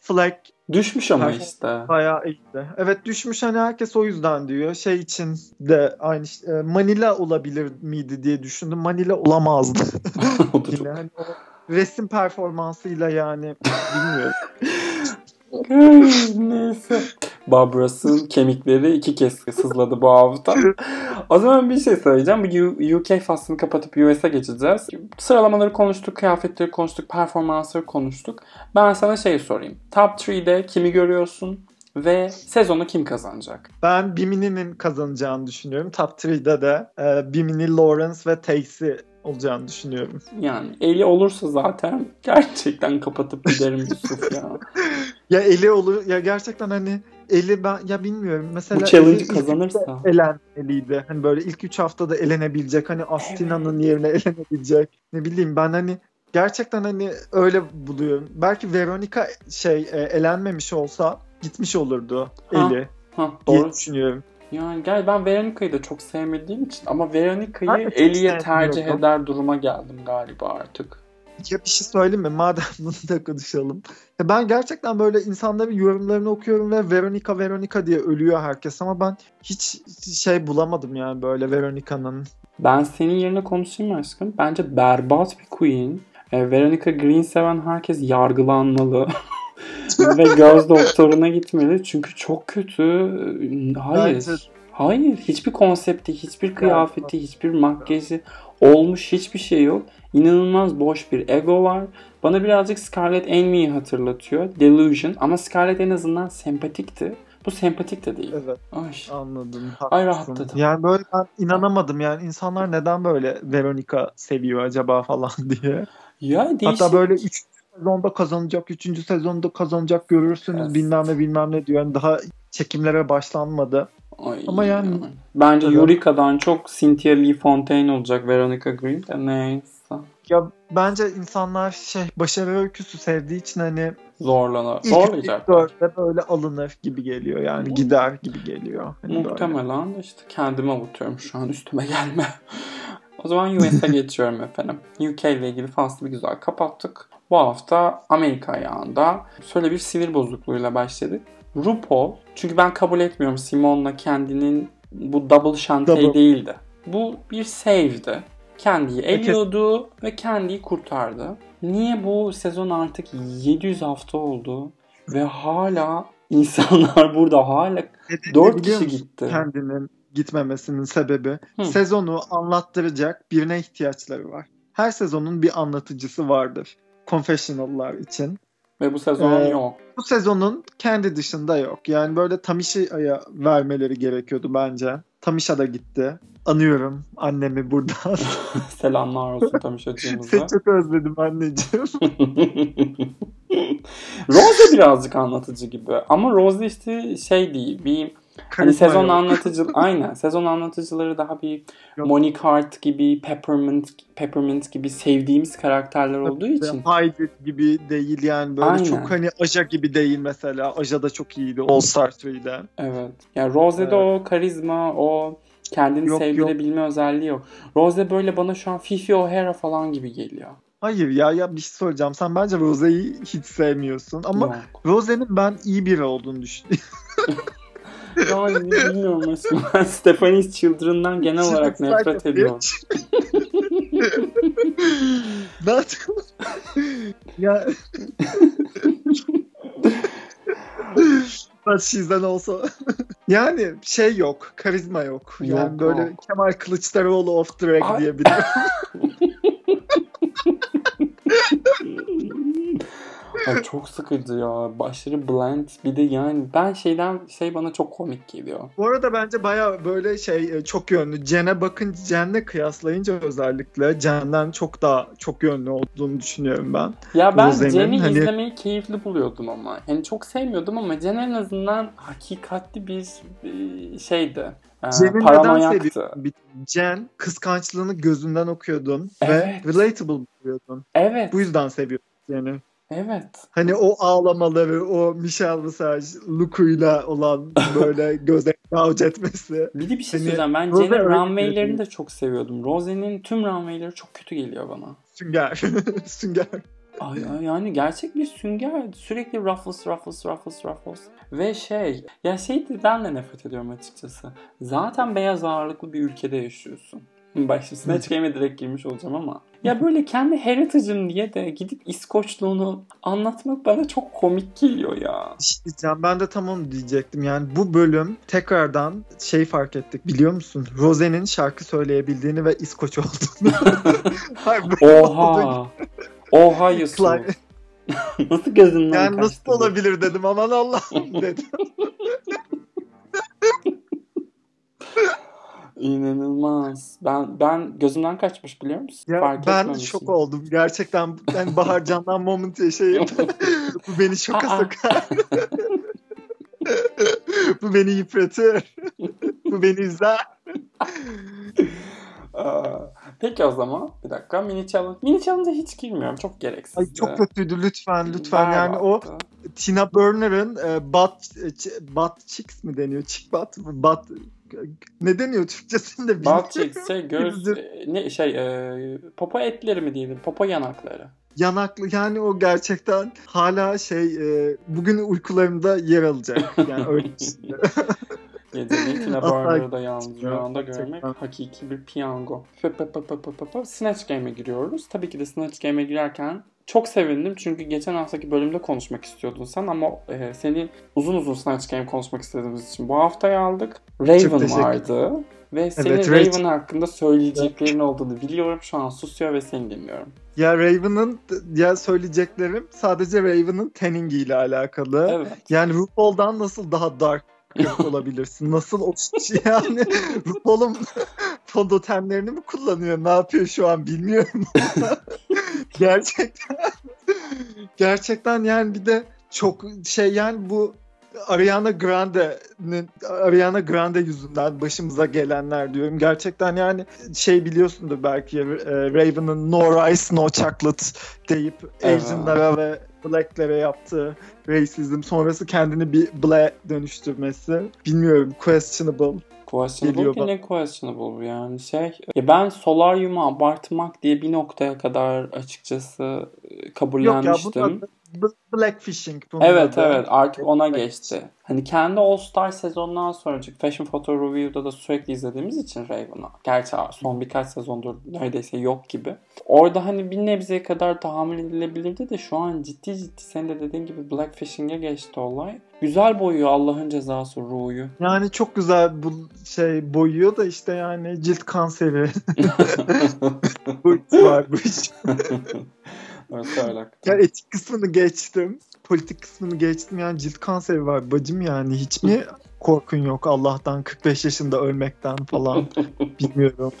Flag Düşmüş ama Herkes- işte. bayağı iyiydi. Evet düşmüş hani herkes o yüzden diyor. Şey için de aynı e, Manila olabilir miydi diye düşündüm. Manila olamazdı. o da çok o resim performansıyla yani bilmiyorum. Neyse. Babras'ın kemikleri iki kez sızladı bu hafta. O zaman bir şey söyleyeceğim. Bu UK faslını kapatıp US'e geçeceğiz. Sıralamaları konuştuk, kıyafetleri konuştuk, performansları konuştuk. Ben sana şey sorayım. Top 3'de kimi görüyorsun ve sezonu kim kazanacak? Ben Bimini'nin kazanacağını düşünüyorum. Top 3'de de e, Bimini, Lawrence ve Tayce olacağını düşünüyorum. Yani eli olursa zaten gerçekten kapatıp giderim Yusuf ya. Ya eli olur ya gerçekten hani eli ben ya bilmiyorum mesela Bu ilk kazanırsa. üçte elenmeliydi. Hani böyle ilk 3 haftada elenebilecek hani Astina'nın yerine elenebilecek. Ne bileyim ben hani gerçekten hani öyle buluyorum. Belki Veronica şey e, elenmemiş olsa gitmiş olurdu Ha, eli Ha, diye doğru. düşünüyorum. Yani gel ben Veronica'yı da çok sevmediğim için ama Veronica'yı Eli'ye tercih eder duruma geldim galiba artık. Ya bir şey söyleyeyim mi? Madem bunu da konuşalım. Ya ben gerçekten böyle insanların yorumlarını okuyorum ve Veronica Veronica diye ölüyor herkes ama ben hiç şey bulamadım yani böyle Veronica'nın. Ben senin yerine konuşayım mı aşkım. Bence berbat bir queen. E, Veronica Green seven herkes yargılanmalı. Ve göz doktoruna gitmeli. Çünkü çok kötü. Hayır. Bence- Hayır. Hiçbir konsepti, hiçbir kıyafeti, hiçbir makyajı olmuş hiçbir şey yok. İnanılmaz boş bir ego var. Bana birazcık Scarlett Envy'yi hatırlatıyor. Delusion. Ama Scarlett en azından sempatikti. Bu sempatik de değil. Evet Ay. anladım. Ay, haklısın. rahatladım. Yani böyle ben inanamadım yani insanlar neden böyle Veronica seviyor acaba falan diye. Ya değişik. Hatta böyle 3 sezonda kazanacak, 3. sezonda kazanacak görürsünüz Evet. bilmem ne bilmem ne diyor. Yani daha çekimlere başlanmadı. Ay, Ama yani- Bence Evet. Eureka'dan çok Cynthia Lee Fontaine olacak Veronica Green de neyse. Ya bence insanlar şey başarı öyküsü sevdiği için hani Zorlana. ilk Zorlayacak. dörtte böyle alınır gibi geliyor yani gider gibi geliyor. Hani böyle. Muhtemelen de işte kendime avutuyorum şu an üstüme gelme. o zaman US'e geçiyorum efendim. UK ile ilgili faslı bir güzel kapattık. Bu hafta Amerika ayağında şöyle bir sinir bozukluğuyla başladık. RuPaul, çünkü ben kabul etmiyorum Simon'la kendinin bu double Double. değildi. Bu bir save'di. Kendiyi eliyordu ve kendiyi kurtardı. Niye bu sezon artık 700 hafta oldu ve hala insanlar burada hala Nedeni 4 biliyor kişi gitti. Kendinin gitmemesinin sebebi Hı. sezonu anlattıracak birine ihtiyaçları var. Her sezonun bir anlatıcısı vardır. Confessional'lar için. Ve bu sezon Ee, yok. Bu sezonun kendi dışında yok. Yani böyle Tamisha'ya vermeleri gerekiyordu bence. Tamisha da gitti. Anıyorum annemi buradan. Selamlar olsun Tamişacığımıza. Seni çok özledim anneciğim. Rose birazcık anlatıcı gibi. Ama Rose işte şey değil. Bir hani sezon yok. anlatıcı aynen sezon anlatıcıları daha bir Yok. Monique Hart gibi Peppermint Peppermint gibi sevdiğimiz karakterler olduğu için Heidi gibi değil yani böyle Aynen. çok hani Aja gibi değil mesela. Aja da çok iyiydi All Star 3'de. evet. Yani Rose'de o karizma, o kendini Yok, sevdirebilme özelliği yok. Rose böyle bana şu an Fifi O'Hara falan gibi geliyor. Hayır ya ya bir şey söyleyeceğim. Sen bence Rose'yi hiç sevmiyorsun ama Yok. Rose'nin ben iyi biri olduğunu düşünüyorum. Yani bilmiyorum aşkım. Ben Stephanie's Children'dan genel olarak nefret ediyorum. Not... ya But she's an also. yani şey yok, karizma yok. Yani Yok, böyle yok. Kemal Kılıçdaroğlu off the rack diyebilirim. Ay çok sıkıcı ya. Aşırı bland. Bir de yani ben şeyden şey bana çok komik geliyor. Bu arada bence baya böyle şey e, çok yönlü. Cen'e bakınca Cen'le kıyaslayınca özellikle Cen'den çok daha çok yönlü olduğunu düşünüyorum ben. Ya ben Jen'i hani- izlemeyi keyifli buluyordum ama. Yani çok sevmiyordum ama Jen en azından hakikatli bir e, şeydi. Cen'i neden paranoyaktı. seviyorsun? Bir- Jen kıskançlığını gözünden okuyordun Evet. ve relatable buluyordun. Evet. Bu yüzden seviyorum Jen'i. Evet. Hani o ağlamaları, o Michelle Visage Luku'yla olan böyle göze gauge etmesi. Bir de bir şey Hani söyleyeceğim. Ben Rose Jen'in runway'lerini de çok seviyordum. Rose'nin tüm runway'leri çok kötü geliyor bana. Sünger. Sünger. Ay, ay, yani gerçek bir sünger. Sürekli ruffles, ruffles, ruffles, ruffles. Ve şey, ya şeyden de nefret ediyorum açıkçası. Zaten beyaz ağırlıklı bir ülkede yaşıyorsun. Bak şimdi Snatch Game'e direkt girmiş olacağım ama. Ya böyle kendi heritage'ım diye de gidip İskoçluğunu anlatmak bana çok komik geliyor ya. İşte diyeceğim, ben de tam onu diyecektim. Yani bu bölüm tekrardan şey fark ettik biliyor musun? Rose'nin şarkı söyleyebildiğini ve İskoç olduğunu. Hayır, Oha. Oha Yusuf. Nasıl gözünden Yani nasıl bu? olabilir dedim aman Allah'ım dedim. İnanılmaz. Ben ben gözümden kaçmış biliyor musun? Ya Fark ben şok oldum. Gerçekten ben Bahar Candan moment yaşayıp bu beni şoka sokar. bu beni yıpratır. bu beni üzer. Peki o zaman bir dakika mini challenge. Mini challenge'a hiç girmiyorum. Çok gereksiz. Ay çok kötüydü lütfen lütfen yani o Berbattı. Tina Burner'ın e, butt, e, butt cheeks mi deniyor? Chick butt mı? Ne deniyor Türkçesinde bilmiyorum. Cheeks şey göz e, ne şey e, popo etleri mi diyelim? Popo yanakları. Yanaklı yani o gerçekten hala şey e, bugün uykularımda yer alacak. Yani öyle Asla Burner'ı da yalnız rüyanda görmek hakiki bir piyango. Snatch Game'e giriyoruz. Tabii ki de Snatch Game'e girerken çok sevindim çünkü geçen haftaki bölümde konuşmak istiyordun sen ama e, seni uzun uzun Snatch Game konuşmak istediğimiz için bu haftaya aldık. Raven vardı ve senin Evet, Raven Rachel. hakkında söyleyeceklerin olduğunu biliyorum. Şu an susuyor ve seni dinliyorum. Ya Raven'ın ya söyleyeceklerim sadece Raven'ın tanning ile alakalı. Evet. Yani RuPaul'dan nasıl daha dark olabilirsin? Nasıl o yani RuPaul'un fondötenlerini mi kullanıyor? Ne yapıyor şu an bilmiyorum. gerçekten gerçekten yani bir de çok şey yani bu Ariana Grande'nin Ariana Grande yüzünden başımıza gelenler diyorum. Gerçekten yani şey biliyorsundur belki e, Raven'ın No Rice No Chocolate deyip. Asian'lara ve Black'lere yaptığı racism sonrası kendini bir Black dönüştürmesi. Bilmiyorum questionable. Questionable ki ne questionable yani şey. Ya ben solaryumu abartmak diye bir noktaya kadar açıkçası e, Yok ya kabullenmiştim. bunun Blackfishing. bunun Evet adı. evet artık ona geçti. Hani kendi All Star sezonundan sonra Fashion Photo Review'da da sürekli izlediğimiz için Raven'ı. Gerçi son birkaç sezondur neredeyse yok gibi. Orada hani bir nebzeye kadar tahammül edilebilirdi de şu an ciddi ciddi senin de dediğin gibi Blackfishing'e geçti olay. Güzel boyuyor Allah'ın cezası Ru'yu. Yani çok güzel bu şey boyuyor da işte yani cilt kanseri boyutu var bu iş. Doğru söyle. Ya etik kısmını geçtim. Politik kısmını geçtim. Yani cilt kanseri var bacım yani. Hiç mi korkun yok Allah'tan 45 yaşında ölmekten falan. Bilmiyorum.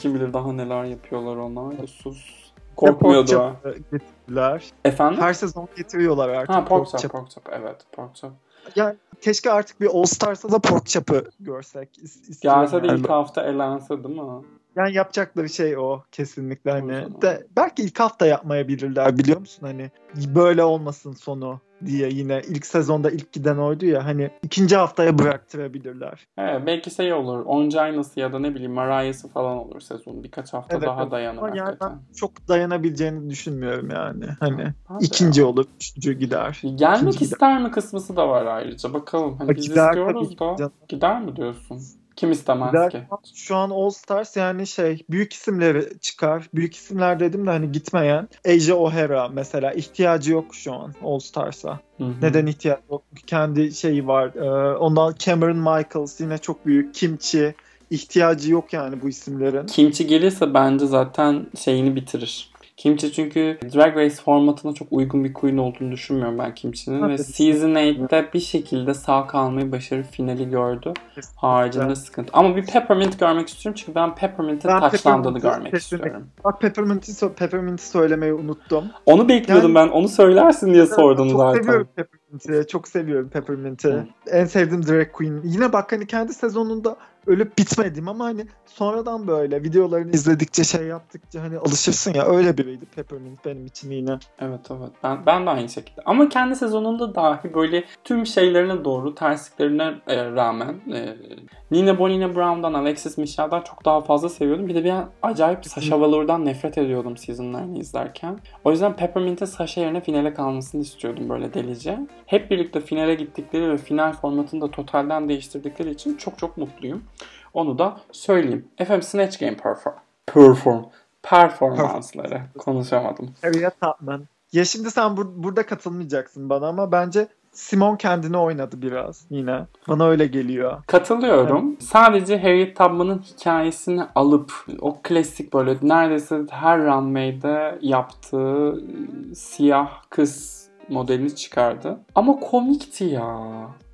Kim bilir daha neler yapıyorlar onlar sus. Korkmuyordu ha. Getirdiler. Efendim? Her sezon getiriyorlar artık. Ha pork chop, chop. pork chop. Evet pork chop. Yani keşke artık bir All Stars'ta da pork chop'ı görsek. İs- istiyorum Gelse de yani. ilk hafta elense değil mi? Yani yapacakları şey o kesinlikle hani. De, belki ilk hafta yapmayabilirler biliyor musun hani böyle olmasın sonu diye yine ilk sezonda ilk giden oydu ya hani ikinci haftaya bıraktırabilirler. Evet, belki şey olur. Oncaynası ya da ne bileyim Mariah'sı falan olur sezon. Birkaç hafta Evet, daha evet. dayanır Ama yani ben çok dayanabileceğini düşünmüyorum yani. Hani de ikinci ya. olur, üçüncü gider. Gelmek İkinci gider. ister mi kısmısı da var ayrıca. Bakalım. Hani biz Gider istiyoruz da. canım. Gider mi diyorsun? Kim istemez Gider. ki? Şu an All Stars yani şey büyük isimleri çıkar. Büyük isimler dedim de hani gitmeyen. Asia O'Hara mesela ihtiyacı yok şu an All Stars'a. Hı hı. Neden ihtiyaç yok? Kendi şeyi var. Ee, ondan Cameron Michaels yine çok büyük. Kimchi ihtiyacı yok yani bu isimlerin. Kimchi gelirse bence zaten şeyini bitirir. Kimchi çünkü Drag Race formatına çok uygun bir queen olduğunu düşünmüyorum ben Kimchi'nin. Ve. Season 8'te bir şekilde sağ kalmayı başarıp finali gördü. Kesinlikle. Haricinde sıkıntı. Ama bir Peppermint görmek istiyorum çünkü ben Peppermint'in Peppermint'i görmek kesinlikle- istiyorum. Bak Peppermint'i, so- Peppermint'i söylemeyi unuttum. Onu bekliyordum ben. Onu söylersin diye sordum çok zaten. seviyorum Peppermint'i. Çok seviyorum Peppermint'i. En sevdiğim drag queen. Yine bak hani kendi sezonunda ölüp bitmedim ama hani sonradan böyle videolarını izledikçe şey yaptıkça hani alışırsın ya öyle biriydi Peppermint benim için yine. Evet evet. Ben, ben de aynı şekilde. Ama kendi sezonunda dahi böyle tüm şeylerine doğru tersliklerine e, rağmen e, Nina Bonina Brown'dan, Alexis Michelle'dan çok daha fazla seviyordum. Bir de bir an acayip Sasha Velour'dan nefret ediyordum seasonlarını izlerken. O yüzden Peppermint'in Sasha yerine finale kalmasını istiyordum böyle delice. Hep birlikte finale gittikleri ve final formatını da totalden değiştirdikleri için çok çok mutluyum. Onu da söyleyeyim. Efendim Snatch Game perform. Perform. Performansları. Konuşamadım. Harriet Tubman. Ya şimdi sen bur- burada katılmayacaksın bana ama bence Simon kendini oynadı biraz yine. Bana öyle geliyor. Katılıyorum. Sadece Harriet Tubman'ın hikayesini alıp o klasik böyle neredeyse her runway'de yaptığı e, siyah kız modelini çıkardı. Ama komikti ya.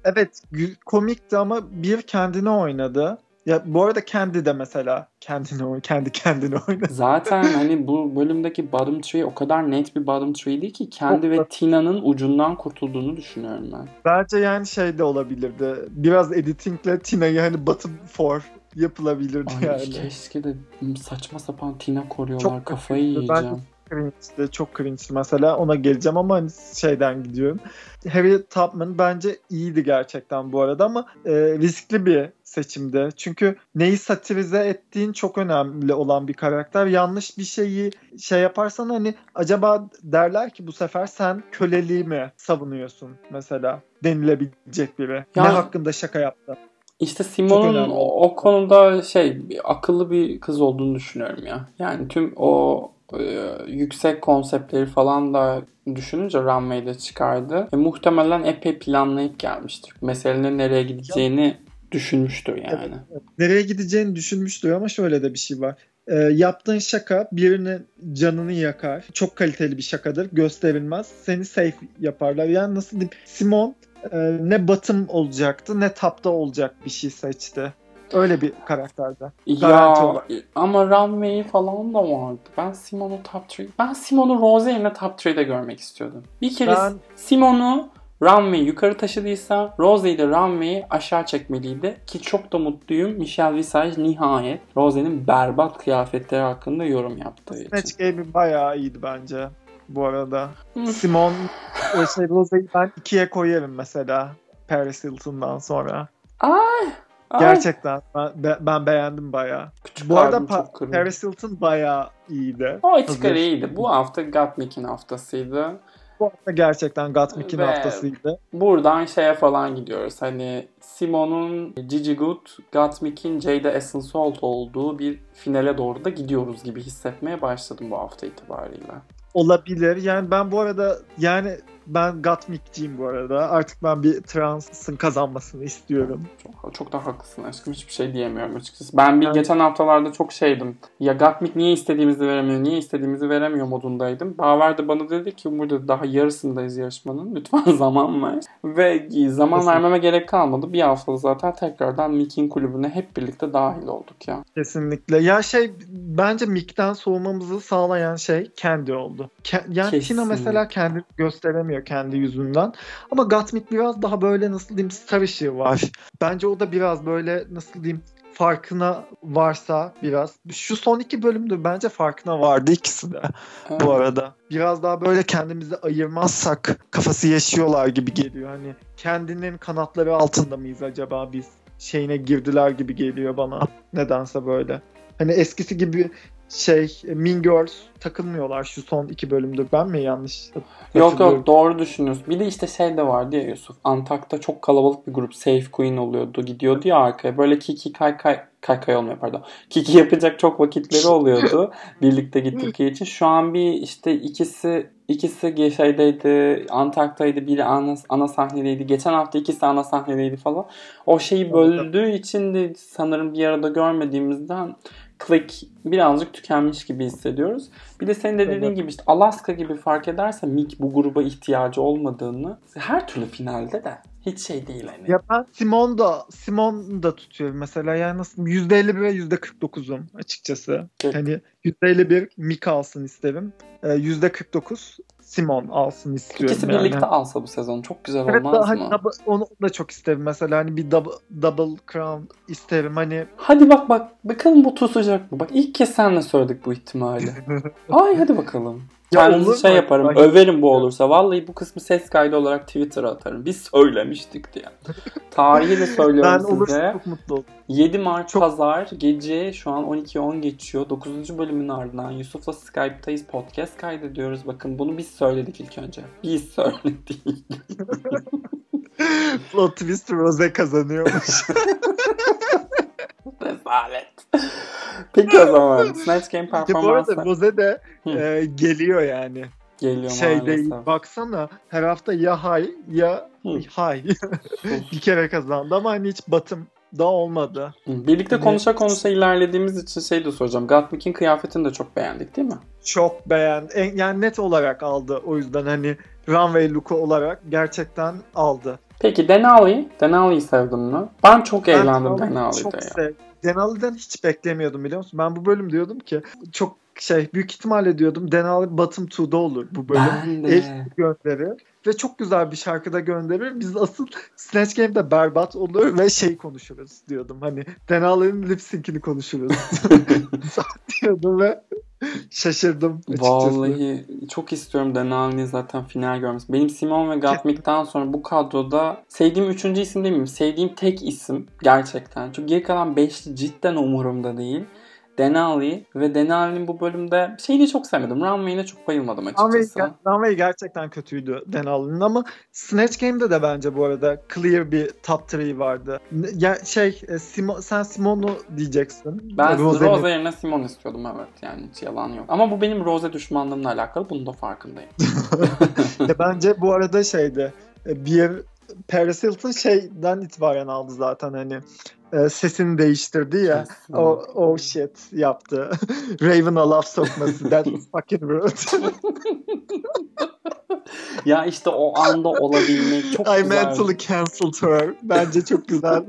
Evet komikti ama bir kendini oynadı. Ya bu arada kendi de mesela kendini kendi kendini oynadı. Zaten hani bu bölümdeki bottom tree o kadar net bir bottom tree değil ki kendi ve Tina'nın ucundan kurtulduğunu düşünüyorum ben. Bence yani şey de olabilirdi. Biraz editingle Tina'yı hani bottom four yapılabilirdi Ay yani. keşke de saçma sapan Tina koruyorlar. Çok Kafayı kötüydü. Ben- yiyeceğim. Cringe'di, çok cringe mesela ona geleceğim ama hani şeyden gidiyorum. Harriet Tubman bence iyiydi gerçekten bu arada ama e, riskli bir seçimdi. Çünkü neyi satirize ettiğin çok önemli olan bir karakter. Yanlış bir şeyi şey yaparsan hani acaba derler ki bu sefer sen köleliği mi savunuyorsun mesela denilebilecek biri. Ya- Ne hakkında şaka yaptı. İşte Simon'un o, o konuda şey akıllı bir kız olduğunu düşünüyorum ya. Yani tüm o yüksek konseptleri falan da düşününce Runway'de çıkardı. E, muhtemelen epey planlayıp gelmiştir. Meselenin nereye gideceğini düşünmüştür yani. nereye gideceğini düşünmüştür ama şöyle de bir şey var. Ee, yaptığın şaka birinin canını yakar. Çok kaliteli bir şakadır. Gösterilmez. Seni safe yaparlar. Yani nasıl diyeyim? Simon e, ne batım olacaktı ne tapta olacak bir şey seçti. Öyle bir karakterde. Garanti Ya olarak. ama Runway falan da vardı. Ben Simon'u top 3... Ben Simon'u Rose yerine top 3'de görmek istiyordum. Bir kere Ben Simon'u Runway yukarı taşıdıysa Rose'yi de Runway'i aşağı çekmeliydi. Ki çok da mutluyum. Michelle Visage nihayet Rose'nin berbat kıyafetleri hakkında yorum yaptığı için. Snatch Game'i bayağı iyiydi bence bu arada. Hı. Simon e, şey, Rose'yi ben ikiye koyarım mesela Paris Hilton'dan sonra. Ay, ay. Gerçekten ben, be- ben beğendim bayağı. Küçük Bu arada Pa-. Paris Hilton bayağı iyiydi. O ara iyiydi. Bu hafta Gottmik'in haftasıydı. Bu hafta gerçekten Gottmik'in Ve- haftasıydı. Buradan şeye falan gidiyoruz. Hani Simon'un Gigi Good, Gottmik'in Jada Essence Salt olduğu bir finale doğru da gidiyoruz gibi hissetmeye başladım bu hafta itibariyle. Olabilir. Yani ben bu arada yani ben Gatmik'ciyim bu arada. Artık ben bir transın kazanmasını istiyorum. Çok, çok da haklısın aşkım. Hiçbir şey diyemiyorum açıkçası. Ben bir yani... geçen haftalarda çok şeydim. Ya Gatmik niye istediğimizi veremiyor, niye istediğimizi veremiyor modundaydım. Baver de bana dedi ki burada daha yarısındayız yarışmanın. Lütfen zaman ver. Ve zaman Kesinlikle. vermeme gerek kalmadı. Bir haftada zaten tekrardan Mick'in kulübüne hep birlikte dahil olduk ya. Kesinlikle. Ya şey bence Mick'ten soğumamızı sağlayan şey kendi oldu. Ke- yani Kesinlikle. Tina mesela kendi gösteremiyor görünmüyor kendi yüzünden. Ama Gottmik biraz daha böyle nasıl diyeyim star ışığı var. Bence o da biraz böyle nasıl diyeyim farkına varsa biraz. Şu son iki bölümde bence farkına vardı ikisi de bu arada. Biraz daha böyle kendimizi ayırmazsak kafası yaşıyorlar gibi geliyor. Hani kendinin kanatları altında mıyız acaba biz? Şeyine girdiler gibi geliyor bana. Nedense böyle. Hani eskisi gibi şey Mean Girls takılmıyorlar şu son iki bölümde. Ben mi yanlış Yok yok doğru düşünüyorsun. Bir de işte şey de vardı ya Yusuf. Antak'ta çok kalabalık bir grup Safe Queen oluyordu. Gidiyordu ya arkaya. Böyle kiki kay kay kay kay olmuyor pardon. Kiki yapacak çok vakitleri oluyordu. birlikte gittikleri için. Şu an bir işte ikisi ikisi şeydeydi, Antak'taydı, biri ana, ana sahnedeydi. Geçen hafta ikisi ana sahnedeydi falan. O şeyi böldüğü için de sanırım bir arada görmediğimizden click birazcık tükenmiş gibi hissediyoruz. Bir de senin de dediğin evet. gibi işte Alaska gibi fark ederse Mick bu gruba ihtiyacı olmadığını her türlü finalde de hiç şey değil hani. Ya ben Simon da Simon da tutuyorum mesela yani nasıl %51 ve %49'um açıkçası. Evet. Hani %51 Mick alsın isterim. %49 ee, Simon alsın istiyorum. İkisi yani. birlikte alsa bu sezon çok güzel evet, olmaz da, mı? Hani, onu da çok isterim. Mesela hani bir double, double crown isterim hani. Hadi bak bak bakalım bu tutacak mı? Bak ilk kez senle söyledik bu ihtimali. Ay hadi bakalım. Kendisi şey yaparım. Ay, överim bu olursa. Vallahi bu kısmı ses kaydı olarak Twitter'a atarım. Biz söylemiştik diye. Tarihi de söylüyorum ben size. çok mutlu oldum. 7 Mart çok... Pazar gece şu an 12.10 geçiyor. 9. bölümün ardından Yusuf'la Skype'tayız. Podcast kaydediyoruz. Bakın bunu biz söyledik ilk önce. Biz söyledik. Plot twist Rose kazanıyormuş. Rezalet. Peki o zaman. Snatch Game performansı. Bu arada Rose de e, geliyor yani. Geliyor şey maalesef. Değil, baksana her hafta ya hay ya hay. bir kere kazandı ama hani hiç batım da olmadı. Birlikte hani... konuşa konuşa ilerlediğimiz için şey de soracağım. Gottmik'in kıyafetini de çok beğendik değil mi? Çok beğen. Yani net olarak aldı. O yüzden hani runway look'u olarak gerçekten aldı. Peki Denali, Denali'yi sevdin mi? Ben çok eğlendim Denali'de çok ya. Denali'den hiç beklemiyordum biliyor musun? Ben bu bölüm diyordum ki çok şey büyük ihtimalle diyordum Denali Bottom 2'da olur bu bölüm. Ben de. El gönderir ve çok güzel bir şarkıda gönderir. Biz asıl Snatch Game'de berbat olur ve şey konuşuruz diyordum. Hani Denali'nin lip sync'ini konuşuruz. diyordum ve şaşırdım açıkçası. Vallahi çok istiyorum Denali'nin zaten final görmesi. Benim Simon ve Gottmik'ten sonra bu kadroda sevdiğim üçüncü isim mi? Sevdiğim tek isim gerçekten. Çünkü geri kalan beşli cidden umurumda değil. Denali ve Denali'nin bu bölümde şeyini çok sevmedim. Runway'ine çok bayılmadım açıkçası. Runway, Runway gerçekten kötüydü Denali'nin ama Snatch Game'de de bence bu arada clear bir top 3 vardı. Ya şey e, Simon, sen Simon'u diyeceksin. Ben Rose, Rose yerine Simon istiyordum evet yani hiç yalan yok. Ama bu benim Rose düşmanlığımla alakalı bunun da farkındayım. ya bence bu arada şeydi e, bir Paris Hilton şeyden itibaren aldı zaten hani e, sesini değiştirdi ya. o oh shit yaptı. Raven'a laf sokması. That fucking rude. ya işte o anda olabilmek çok I güzel. I mentally cancelled her. Bence çok güzel.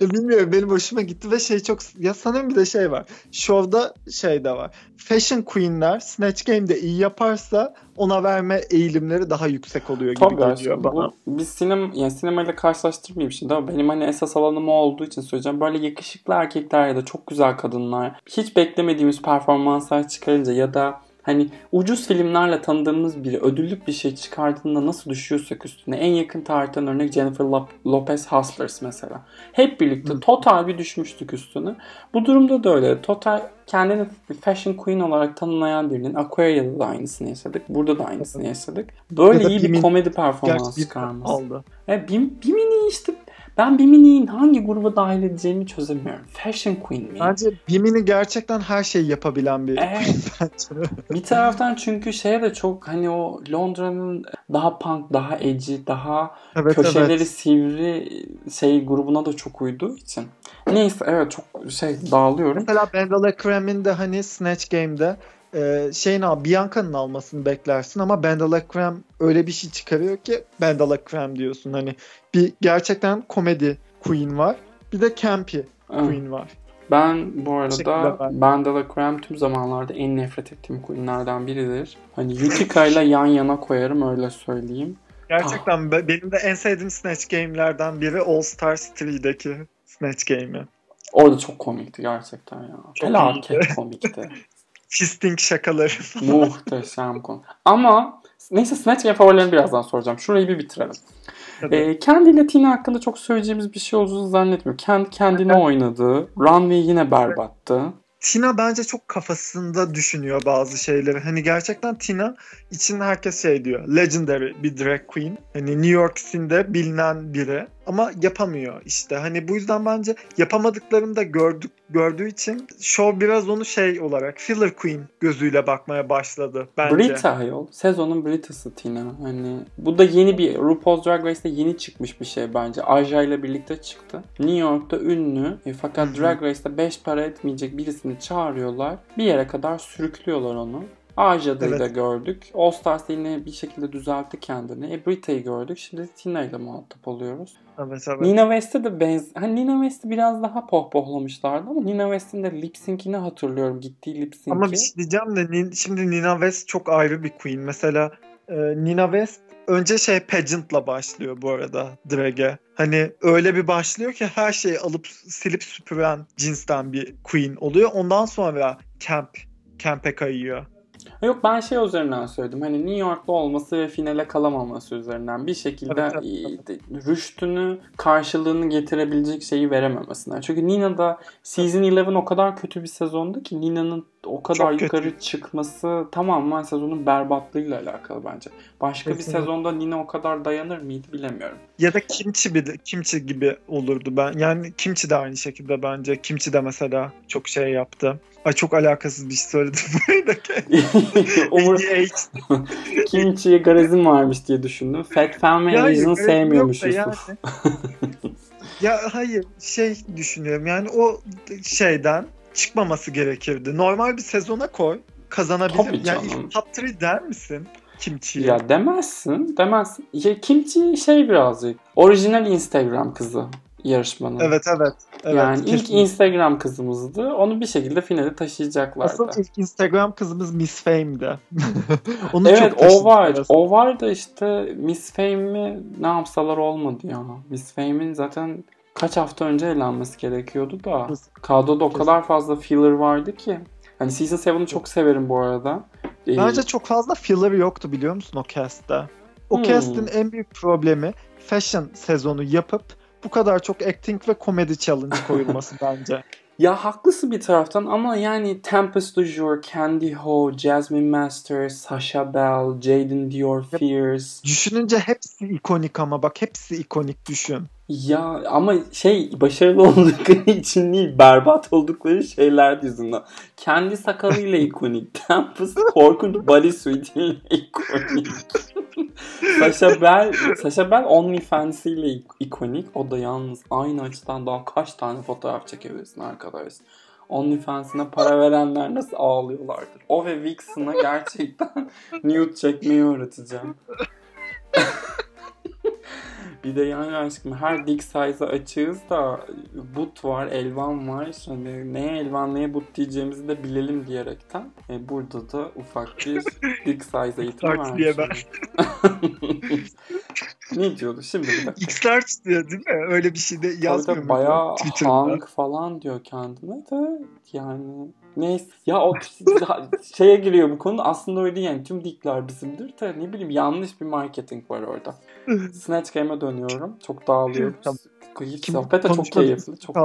Bilmiyorum benim hoşuma gitti ve şey çok ya sanırım bir de şey var. Şovda şey de var. Fashion Queen'ler Snatch Game'de iyi yaparsa ona verme eğilimleri daha yüksek oluyor gibi Tabii geliyor bana. Bu, biz sinem, yani sinemayla karşılaştırmayayım şimdi ama benim hani esas alanım olduğu için söyleyeceğim. Böyle yakışıklı erkekler ya da çok güzel kadınlar hiç beklemediğimiz performanslar çıkarınca ya da Hani ucuz filmlerle tanıdığımız biri ödüllük bir şey çıkardığında nasıl düşüyorsak üstüne. En yakın tarihten örnek Jennifer Lopez Hustlers mesela. Hep birlikte total bir düşmüştük üstüne. Bu durumda da öyle. Total kendini fashion queen olarak tanımlayan birinin Aquaria'da da aynısını yaşadık. Burada da aynısını yaşadık. Böyle iyi bir komedi performansı çıkarması. Aldı. E, Bim, Bimini işte ben Bimini'yi hangi gruba dahil edeceğimi çözemiyorum. Fashion Queen mi? Bence Bimini gerçekten her şeyi yapabilen bir evet. bir taraftan çünkü şeye de çok hani o Londra'nın daha punk, daha edgy, daha evet, köşeleri evet. sivri şey grubuna da çok uyduğu için. Neyse evet çok şey dağılıyorum. Mesela Bendala Krem'in de hani Snatch Game'de e, şeyin al Bianca'nın almasını beklersin ama Bendala Krem öyle bir şey çıkarıyor ki Bendala Krem diyorsun. Hani bir gerçekten komedi queen var. Bir de campy queen var. Ben bu arada Bandala Krem tüm zamanlarda en nefret ettiğim queenlerden biridir. Hani Utica ile yan yana koyarım öyle söyleyeyim. Gerçekten ah. benim de en sevdiğim Snatch Game'lerden biri All Stars 3'deki Snatch Game'i. Orada çok komikti gerçekten ya. Çok Felaket komikti. Fisting şakaları Muhteşem konu. Ama neyse Snatch Game favorilerimi birazdan soracağım. Şurayı bir bitirelim. Ee, kendiyle Tina hakkında çok söyleyeceğimiz bir şey olduğunu zannetmiyorum. Kendi kendine evet. oynadı. Runway yine berbattı. Tina bence çok kafasında düşünüyor bazı şeyleri. Hani gerçekten Tina için herkes şey diyor. Legendary bir drag queen. Hani New York City'de bilinen biri ama yapamıyor işte. Hani bu yüzden bence yapamadıklarını da gördük gördüğü için show biraz onu şey olarak filler queen gözüyle bakmaya başladı bence. Brita yol. Sezonun Brita'sı Tina. Hani bu da yeni bir RuPaul's Drag Race'te yeni çıkmış bir şey bence. Aja ile birlikte çıktı. New York'ta ünlü e, fakat Hı-hı. Drag Race'te 5 para etmeyecek birisini çağırıyorlar. Bir yere kadar sürüklüyorlar onu. Aja'dayı evet. da gördük. All Stars yine bir şekilde düzeltti kendini. E, Brita'yı gördük. Şimdi Tina ile muhatap oluyoruz. Evet, evet. Nina West'e de benz... Hani Nina West'i biraz daha pohpohlamışlardı ama Nina West'in de lip sync'ini hatırlıyorum. Gittiği lip sync'i. Ama bir şey diyeceğim de şimdi Nina West çok ayrı bir queen. Mesela e, Nina West önce şey pageant'la başlıyor bu arada drag'e. Hani öyle bir başlıyor ki her şeyi alıp silip süpüren cinsten bir queen oluyor. Ondan sonra camp, camp'e kayıyor. Yok ben şey üzerinden söyledim. Hani New York'ta olması ve finale kalamaması üzerinden bir şekilde evet, evet. rüştünü karşılığını getirebilecek şeyi verememesinden. Çünkü Nina'da Season 11 o kadar kötü bir sezondu ki Nina'nın o kadar Çok yukarı kötü. çıkması tamamen sezonun berbatlığıyla alakalı bence. Başka Kesinlikle. bir sezonda Nina o kadar dayanır mıydı bilemiyorum. Ya da Kimchi, bir, Kimchi gibi olurdu ben. Yani Kimchi de aynı şekilde bence. Kimchi de mesela çok şey yaptı. Ay çok alakasız bir şey söyledim burayı Umur... Kimchi'ye garezin varmış diye düşündüm. Fat ve Asian'ı sevmiyormuş Yusuf. Yani. ya hayır şey düşünüyorum yani o şeyden çıkmaması gerekirdi. Normal bir sezona koy kazanabilir. Tabii yani ilk top 3 der misin? Kimchi'ye. Ya demezsin. Demezsin. Ya, Kimchi şey birazcık. Orijinal Instagram kızı yarışmanın. Evet evet. evet yani kesinlikle. ilk Instagram kızımızdı. Onu bir şekilde finale taşıyacaklardı. Asıl ilk Instagram kızımız Miss Fame'di. Onu evet çok o var. Biraz. O var da işte Miss Fame'i ne yapsalar olmadı ya. Miss Fame'in zaten kaç hafta önce eğlenmesi gerekiyordu da. Kadroda o kadar fazla filler vardı ki. Hani Season 7'ı çok severim bu arada. Ee, Bence çok fazla filler yoktu biliyor musun o cast'ta? O hmm. cast'in en büyük problemi fashion sezonu yapıp bu kadar çok acting ve komedi challenge koyulması bence. Ya haklısın bir taraftan ama yani Tempest du Jour, Candy Ho, Jasmine Masters, Sasha Bell, Jaden Dior Fierce. Düşününce hepsi ikonik ama bak hepsi ikonik düşün. Ya ama şey başarılı oldukları için değil berbat oldukları şeyler yüzünden. Kendi sakalıyla ikonik. Tempest korkunç body suite'iyle ikonik. Sasha Bell, Sasha Bell OnlyFans ile ikonik. O da yalnız aynı açıdan daha kaç tane fotoğraf çekebilirsin arkadaş. OnlyFans'ine para verenler nasıl ağlıyorlardır. O ve Vixen'a gerçekten nude çekmeyi öğreteceğim. Bir de yani aşkım her dik size'a açığız da but var, elvan var. Hani neye elvan neye but diyeceğimizi de bilelim diyerekten. E, burada da ufak bir dik size eğitimi var. diye ben. ne diyordu şimdi bir dakika. Diyor değil mi? Öyle bir şey de yazmıyor mu? bayağı? Hank falan diyor kendine de yani neyse ya o şeye giriyor bu konu aslında öyle değil yani tüm dikler bizimdir de ne bileyim yanlış bir marketing var orada. Snatch Game'e dönüyorum. Çok dağılıyoruz. Tamam. Hiç sohbet de çok keyifli. Çok.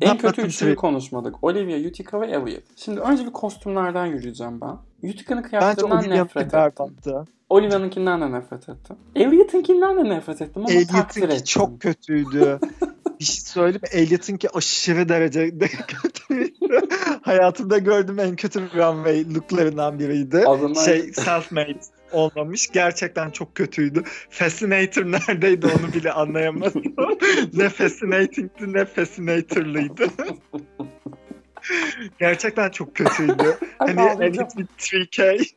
Ne En kötü üçlüyü Trey? konuşmadık. Olivia, Utica ve Elliot. Şimdi önce bir kostümlerden yürüyeceğim ben. Utica'nın kıyafetlerinden nefret ettim. Olivia'nınkinden de nefret ettim. Elliot'ınkinden de nefret ettim ama takdir Elliot'ınki ettim. çok kötüydü. bir şey söyleyeyim? Elliot'ınki aşırı derecede kötüydü. Hayatımda gördüğüm en kötü runway looklarından biriydi. Zaman Şey self-made olmamış. Gerçekten çok kötüydü. Fascinator neredeydi onu bile anlayamadım. ne fascinating'di ne fascinator'lıydı. Gerçekten çok kötüydü. Hani. Elliot with 3K.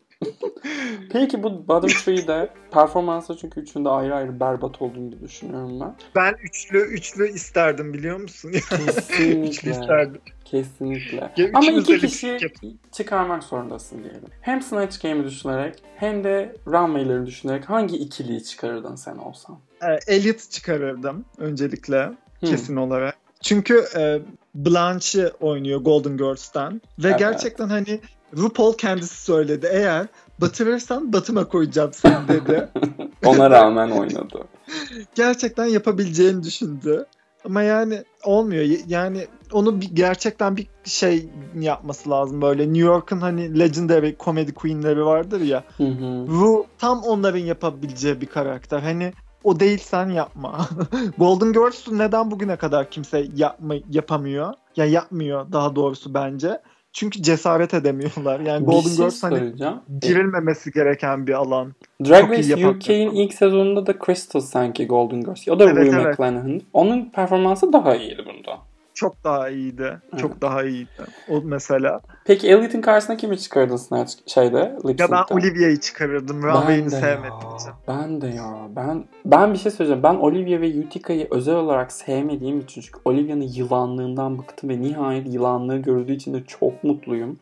Peki bu Bottom Three'de performansı çünkü üçünde ayrı ayrı berbat olduğunu düşünüyorum ben. Ben üçlü üçlü isterdim biliyor musun? üçlü Kesinlikle. isterdim. Kesinlikle. Ya Ama iki de kişi çıkarmak zorundasın diyelim. Hem Snatch Game'i düşünerek hem de Runway'leri düşünerek hangi ikiliyi çıkarırdın sen olsan? Ee, Elliot'ı çıkarırdım öncelikle Hmm. kesin olarak. Çünkü e, Blanche'i oynuyor Golden Girls'tan ve Evet. gerçekten hani RuPaul kendisi söyledi eğer batırırsan batıma koyacağım seni dedi. Ona rağmen oynadı. gerçekten yapabileceğini düşündü. Ama yani olmuyor. Yani onu bir, gerçekten bir şey yapması lazım böyle. New York'un hani legendary comedy queenleri vardır ya. Hı hı. Ru tam onların yapabileceği bir karakter. Hani o değilsen yapma. Golden Girls'u neden bugüne kadar kimse yapma, yapamıyor? Ya yapmıyor daha doğrusu bence. Çünkü cesaret edemiyorlar. Yani Golden şey Girls hani söyleyeceğim. girilmemesi gereken bir alan. Drag çok Race UK'in ilk sezonunda da Crystal sanki Golden Girls. O da Evet, Rue evet. McClanahan. Onun performansı daha iyiydi bunda. Çok daha iyiydi. Çok Evet. daha iyiydi. O mesela. Peki Elliot'in karşısına kimi çıkardın Snatch şeyde? Ya ben? Olivia'yı çıkarırdım. Ben Runway'ini sevmediğim için. Ben de ya. Ben ben bir şey söyleyeceğim. Ben Olivia ve Utica'yı özel olarak sevmediğim için çünkü Olivia'nın yılanlığından bıktım ve nihayet yılanlığı gördüğü için de çok mutluyum.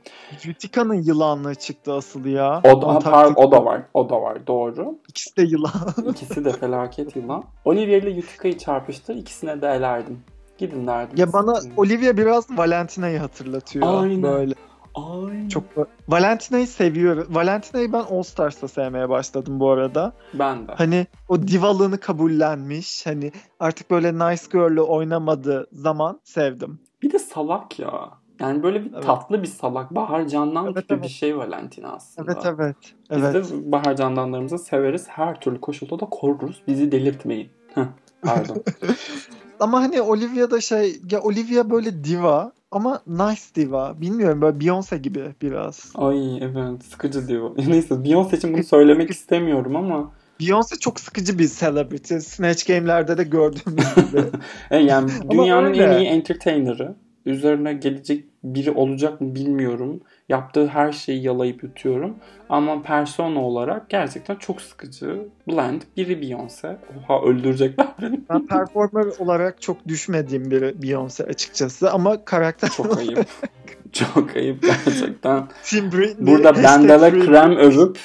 Utica'nın yılanlığı çıktı asıl ya. O da, Antarktik- o da var. O da var. Doğru. İkisi de yılan. İkisi de felaket yılan. Olivia ile Utica'yı çarpıştır. ikisine de elerdim. Gidin derdim. ya bana. Olivia biraz Valentina'yı hatırlatıyor. Aynen. Böyle. Ay. Çok Valentina'yı seviyorum. Valentina'yı ben All Stars'ta sevmeye başladım bu arada. Ben de. Hani o divalığını kabullenmiş. Hani artık böyle nice girl'le oynamadığı zaman sevdim. Bir de salak ya. Yani böyle bir Evet. tatlı bir salak. Bahar Candan Evet, tipi evet. bir şey Valentina aslında. Evet evet. Biz Evet. de Bahar Candanlarımızı severiz. Her türlü koşulda da koruruz. Bizi delirtmeyin. Heh, Pardon. Ama hani Olivia da şey ya Olivia böyle diva ama nice diva. Bilmiyorum böyle Beyoncé gibi biraz. Ay evet sıkıcı diyor. Neyse Beyoncé için bunu söylemek istemiyorum ama Beyoncé çok sıkıcı bir celebrity. Snatch Game'lerde de gördüğümüz gibi. e, yani dünyanın en iyi entertainer'ı. Üzerine gelecek biri olacak mı bilmiyorum. Yaptığı her şeyi yalayıp yutuyorum. Ama persona olarak gerçekten çok sıkıcı. Blend. Biri Beyoncé. Oha öldürecekler beni. ben performer olarak çok düşmediğim bir Beyoncé açıkçası ama karakter Çok ayıp. Çok ayıp gerçekten. Britney. Burada bendele krem övüp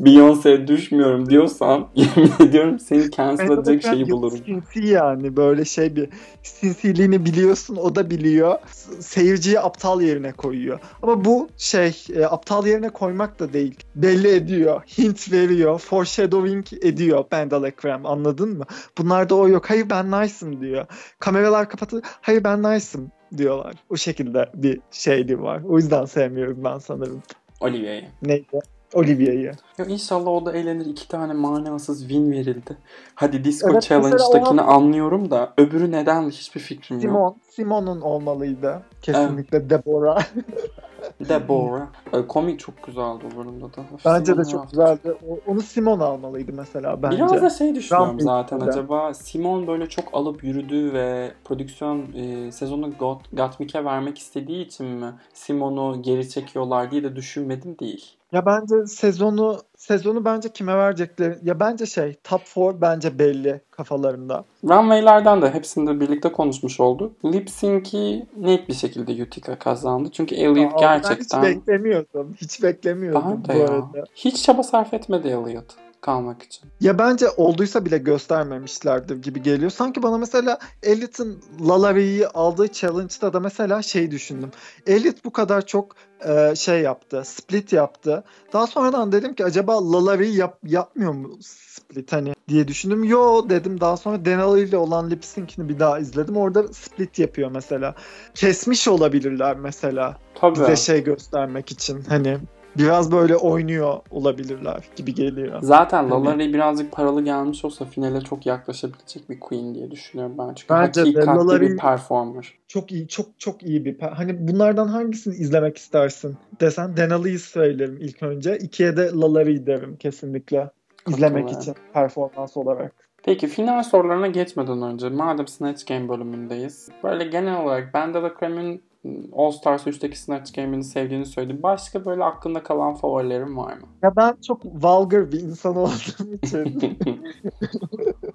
Beyoncé'ye düşmüyorum diyorsan yemin ediyorum seni cancel edecek şeyi bulurum. Sinsi yani böyle şey bir sinsiliğini biliyorsun o da biliyor. Seyirciyi aptal yerine koyuyor. Ama bu şey e, aptal yerine koymak da değil. Belli ediyor. Hint veriyor. Foreshadowing ediyor Bendele krem anladın mı? Bunlarda o yok. Hayır ben nice'ım diyor. Kameralar kapatılır. Hayır ben nice'ım diyorlar. O şekilde bir şeyli var. O yüzden sevmiyorum ben sanırım. Olivia'yı. Neydi? Olivia'yı. Ya inşallah o da eğlenir. İki tane manasız win verildi. Hadi Disco Evet, Challenge'dakini anlıyorum da öbürü neden hiçbir fikrim yok. Simon, Simon'un olmalıydı. Kesinlikle Deborah. Deborah. Ee, Komik çok güzeldi o bölümde de. Bence de Simon çok yaptı. güzeldi. Onu Simon almalıydı mesela bence. Biraz da şey düşünüyorum Rampage zaten de. acaba Simon böyle çok alıp yürüdüğü ve prodüksiyon e, sezonu Got, Gottmik'e vermek istediği için mi Simon'u geri çekiyorlar diye de düşünmedim değil. Ya bence sezonu sezonu bence kime verecekleri ya bence şey top 4 bence belli kafalarında. Runway'lerden de hepsinde birlikte konuşmuş olduk. Lip Sync'i net bir şekilde Utica kazandı. Çünkü Elliot Aa, gerçekten... Hiç beklemiyordum. Hiç beklemiyordum Ben de bu ya. arada. Hiç çaba sarf etmedi Elliot. Kalmak için. Ya bence olduysa bile göstermemişlerdir gibi geliyor. Sanki bana mesela Elliot'ın Lalari'yi aldığı challenge'da da mesela şey düşündüm. Elliot bu kadar çok e, şey yaptı, split yaptı. Daha sonradan dedim ki acaba Lalari'yi yap, yapmıyor mu split hani diye düşündüm. Yo dedim daha sonra Denali ile olan lip sync'ini bir daha izledim. Orada split yapıyor mesela. Kesmiş olabilirler mesela. Tabii. Bize şey göstermek için hani biraz böyle oynuyor olabilirler gibi geliyor. Zaten Hani- Lalari birazcık paralı gelmiş olsa finale çok yaklaşabilecek bir queen diye düşünüyorum ben. Çünkü Bence de hakikatli Lalari- bir performer. Çok iyi, çok çok iyi bir per- hani bunlardan hangisini izlemek istersin desen Denali'yi söylerim ilk önce. İkiye de Lalari'yi derim kesinlikle. İzlemek için performans olarak. Peki final sorularına geçmeden önce madem Snatch Game bölümündeyiz. Böyle genel olarak ben de Cream'in All Stars 3'teki Snatch Game'ini sevdiğini söyledim. Başka böyle aklında kalan favorilerin var mı? Ya ben çok vulgar bir insan olduğum için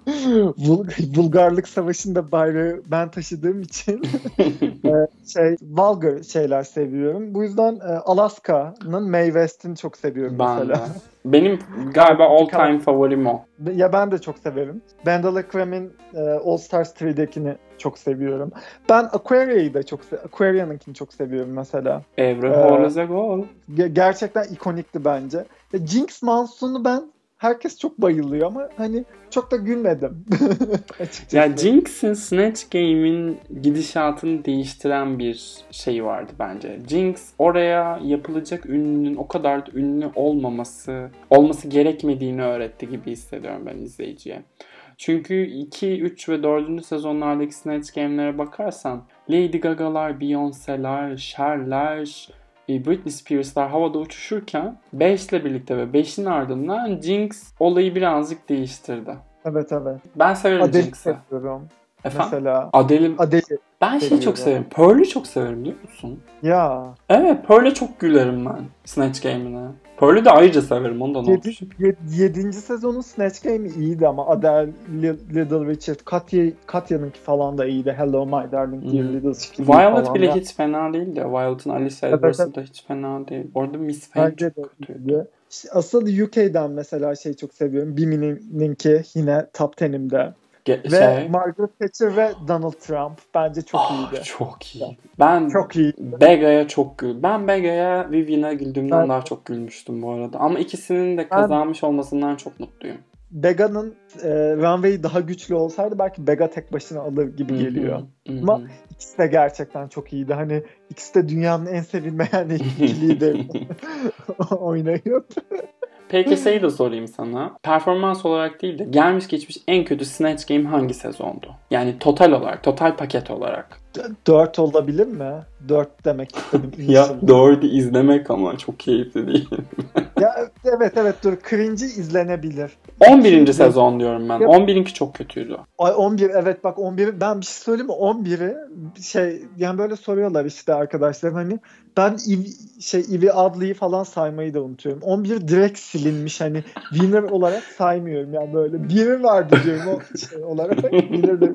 Vul- vulgarlık savaşında bayrağı ben taşıdığım için e, şey vulgar şeyler seviyorum. Bu yüzden e, Alaska'nın Mae West'ini çok seviyorum ben de. mesela. Benim galiba all time favorim o. Ya ben de çok severim. Bandala Krem'in e, All Stars 3'dekini çok seviyorum. Ben Aquaria'yı da çok se- Aquaria'nınkini çok seviyorum mesela. Every Ee, hole is a goal. Ge- gerçekten ikonikti bence. Ya Jinx Monsoon'u ben herkes çok bayılıyor ama hani çok da gülmedim. Ya Jinx'in Snatch Game'in gidişatını değiştiren bir şey vardı bence. Jinx oraya yapılacak ünlünün o kadar da ünlü olmaması, olması gerekmediğini öğretti gibi hissediyorum ben izleyiciye. Çünkü 2, 3 ve 4. sezonlardaki Snatch Game'lere bakarsan Lady Gaga'lar, Beyoncé'ler, Cher'ler, Britney Spears'lar havada uçuşurken 5 ile birlikte ve 5'in ardından Jinx olayı birazcık değiştirdi. Evet evet. Ben severim Jinx'i. seviyorum. Efendim? Mesela Adele. ben şeyi çok severim. Pearl'ü çok severim biliyor musun? Ya. Evet Pearl'e çok gülerim ben Snatch Game'ine. Pearl'ü de ayrıca severim onu da not Yedi, düşün. yed- yedinci sezonun Snatch Game'i iyiydi ama Adele, Li- Little Richard, Katya, Katya'nınki falan da iyiydi. Hello My Darling Dear Hmm. Little Chicken Violet bile Ya, hiç fena değil de Violet'ın Alice Edwards'ı evet. da hiç fena değil. Orada Miss Fame çok kötü. iyiydi. İşte Asıl UK'den mesela şey çok seviyorum. Bimi'ninki yine top 10'imde. Ge- Ve şey, Margaret Thatcher ve Donald Trump bence çok Ah, iyiydi. çok iyi. Ben Çok iyi. Bega'ya çok gül. Ben Bega'ya Vivian'a güldüğümden Ben- daha çok gülmüştüm bu arada. Ama ikisinin de kazanmış olmasından çok mutluyum. Bega'nın e, runway'i daha güçlü olsaydı belki Bega tek başına alır gibi geliyor. Hı hı. Ama İkisi de gerçekten çok iyiydi. Hani ikisi de dünyanın en sevilmeyen ikiliği de oynayıp. Peki şeyi de sorayım sana. Performans olarak değil de gelmiş geçmiş en kötü Snatch Game hangi sezondu? Yani total olarak, total paket olarak. Dört olabilir mi? Dört demek istedim. Ya dördü izlemek ama çok keyifli değil. ya evet evet dur. Cringe'i izlenebilir. 11. sezon diyorum ben. Ya- 11'inki çok kötüydü. Ay 11 evet bak 11 ben bir şey söyleyeyim mi 11'i şey yani böyle soruyorlar işte arkadaşlar hani ben Ivy, şey Ivy Adley'i falan saymayı da unutuyorum. 11 direkt silinmiş hani winner olarak saymıyorum yani böyle biri vardı diyorum o şey olarak winner de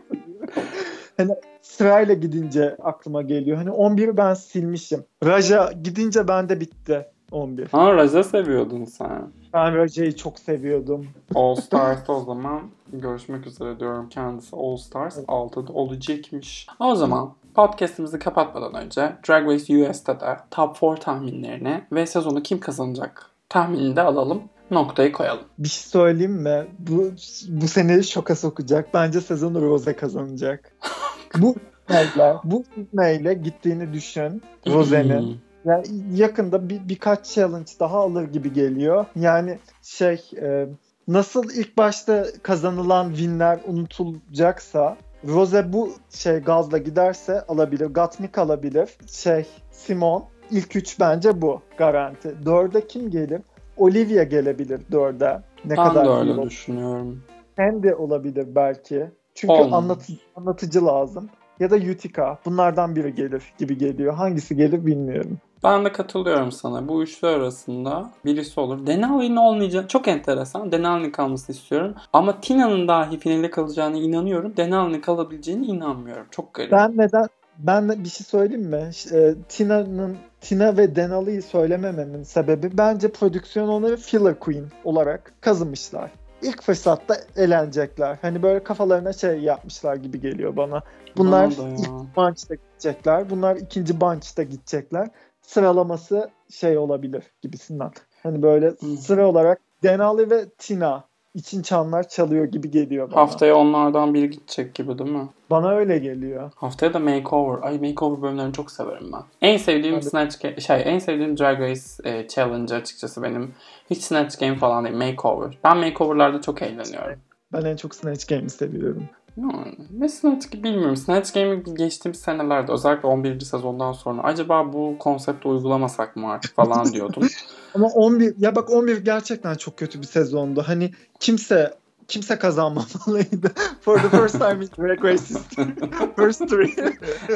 hani sırayla gidince aklıma geliyor. Hani 11'i ben silmişim. Raja gidince bende bitti 11. Ha Raja seviyordun sen. Ben Raja'yı çok seviyordum. All Stars'ta o zaman görüşmek üzere diyorum. Kendisi All Stars 6'da olacakmış. O zaman podcastimizi kapatmadan önce Drag Race US'te de Top 4 tahminlerini ve sezonu kim kazanacak tahminini de alalım. Noktayı koyalım. Bir şey söyleyeyim mi? Bu bu seni şoka sokacak. Bence sezonu Rose kazanacak. bu neyle, bu neyle gittiğini düşün Rose'nin. Hmm. Yani yakında bir, birkaç challenge daha alır gibi geliyor. Yani şey e, nasıl ilk başta kazanılan winler unutulacaksa Rose bu şey gazla giderse alabilir. Gatmik alabilir. Şey Simon ilk üç bence bu garanti. Dörde kim gelir? Olivia gelebilir dörde. Ne Ben kadar de öyle olur. düşünüyorum. Sandy olabilir belki. Çünkü anlatı, anlatıcı lazım. Ya da Utica. Bunlardan biri gelir gibi geliyor. Hangisi gelir bilmiyorum. Ben de katılıyorum sana. Bu üçlü arasında birisi olur. Denali'nin olmayacak. Çok enteresan. Denali'nin kalmasını istiyorum. Ama Tina'nın dahi finale kalacağına inanıyorum. Denali'nin kalabileceğine inanmıyorum. Çok garip. Ben neden ben bir şey söyleyeyim mi? E, Tina'nın Tina ve Denali'yi söylemememin sebebi bence prodüksiyon onları filler queen olarak kazımışlar. İlk fırsatta elenecekler. Hani böyle kafalarına şey yapmışlar gibi geliyor bana. Bunlar ilk bunch'ta gidecekler. Bunlar ikinci bunch'ta gidecekler. Sıralaması şey olabilir gibisinden. Hani böyle Hı. sıra olarak Denali ve Tina için çanlar çalıyor gibi geliyor bana. Haftaya onlardan biri gidecek gibi değil mi? Bana öyle geliyor. Haftaya da Makeover. Ay Makeover bölümlerini çok severim ben. En sevdiğim de- Snatch şey en sevdiğim Drag Race e, Challenge açıkçası benim. Hiç Snatch Game falan değil. Makeover. Ben Makeover'larda çok eğleniyorum. Ben en çok Snatch Game'i seviyorum. Ve Snatch Game bilmiyorum. Snatch Game'i geçtiğimiz senelerde özellikle 11. sezondan sonra acaba bu konsepti uygulamasak mı artık falan diyordum. Ama 11 ya bak 11 gerçekten çok kötü bir sezondu. Hani kimse kimse kazanmamalıydı. For the first time in Drag Race. First three.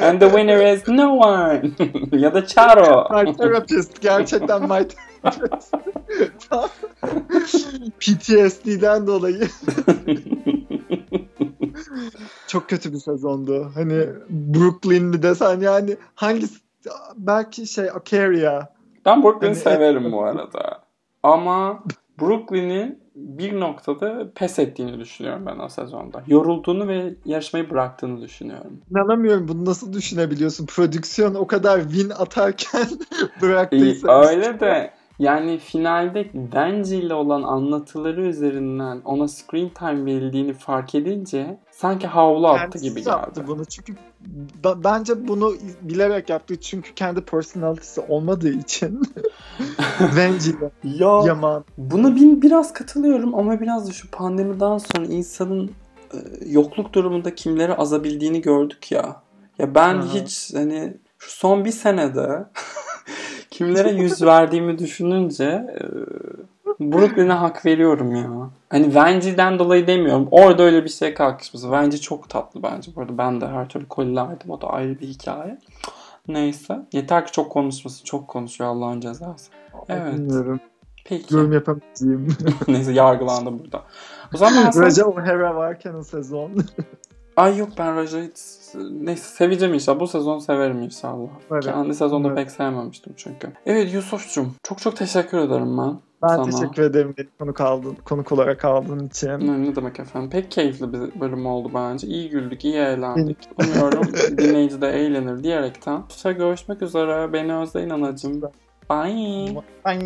And the winner is no one. ya da Charo. My therapist. Gerçekten my therapist. PTSD'den dolayı çok kötü bir sezondu. Hani Brooklyn mi desen yani hangisi belki şey Akaria. Ben Brooklyn'i Hani- severim bu arada. Ama Brooklyn'i bir noktada pes ettiğini düşünüyorum ben o sezonda. Yorulduğunu ve yarışmayı bıraktığını düşünüyorum. İnanamıyorum bunu nasıl düşünebiliyorsun? Prodüksiyon o kadar win atarken bıraktıysa. öyle de yani finalde Benji ile olan anlatıları üzerinden ona screen time verildiğini fark edince sanki havlu attı Kendisi gibi yaptı geldi. bunu çünkü ba- bence bunu bilerek yaptı çünkü kendi personality'si olmadığı için Venci'yle Ya Yaman buna bir, biraz katılıyorum ama biraz da şu pandemiden sonra insanın e, yokluk durumunda kimleri azabildiğini gördük ya. Ya ben Aha. hiç hani şu son bir senede kimlere yüz verdiğimi düşününce e, Brooklyn'e hak veriyorum ya. Hani Venci'den dolayı demiyorum. Orada öyle bir şey kalkışmış. Venci çok tatlı bence. Bu arada ben de her türlü kolilerdim. O da ayrı bir hikaye. Neyse. Yeter ki çok konuşmasın. Çok konuşuyor Allah'ın cezası. Evet. bilmiyorum. Peki. Yorum yapamayacağım. Neyse yargılandım burada. O zaman ben sana- Raja O'Hara varken o sezon. Ay yok ben Raja'yı neyse seveceğim inşallah. Bu sezon severim inşallah. Evet. Kendi sezonda Evet. pek sevmemiştim çünkü. Evet Yusuf'cum çok çok teşekkür ederim ben. Ben Sana. teşekkür ederim beni konuk aldın, konuk olarak aldığın için. Ne, ne demek efendim. Pek keyifli bir bölüm oldu bence. İyi güldük, iyi eğlendik. Umuyorum dinleyici de eğlenir diyerekten. İşte görüşmek üzere. Beni özleyin anacığım. Bye. Ben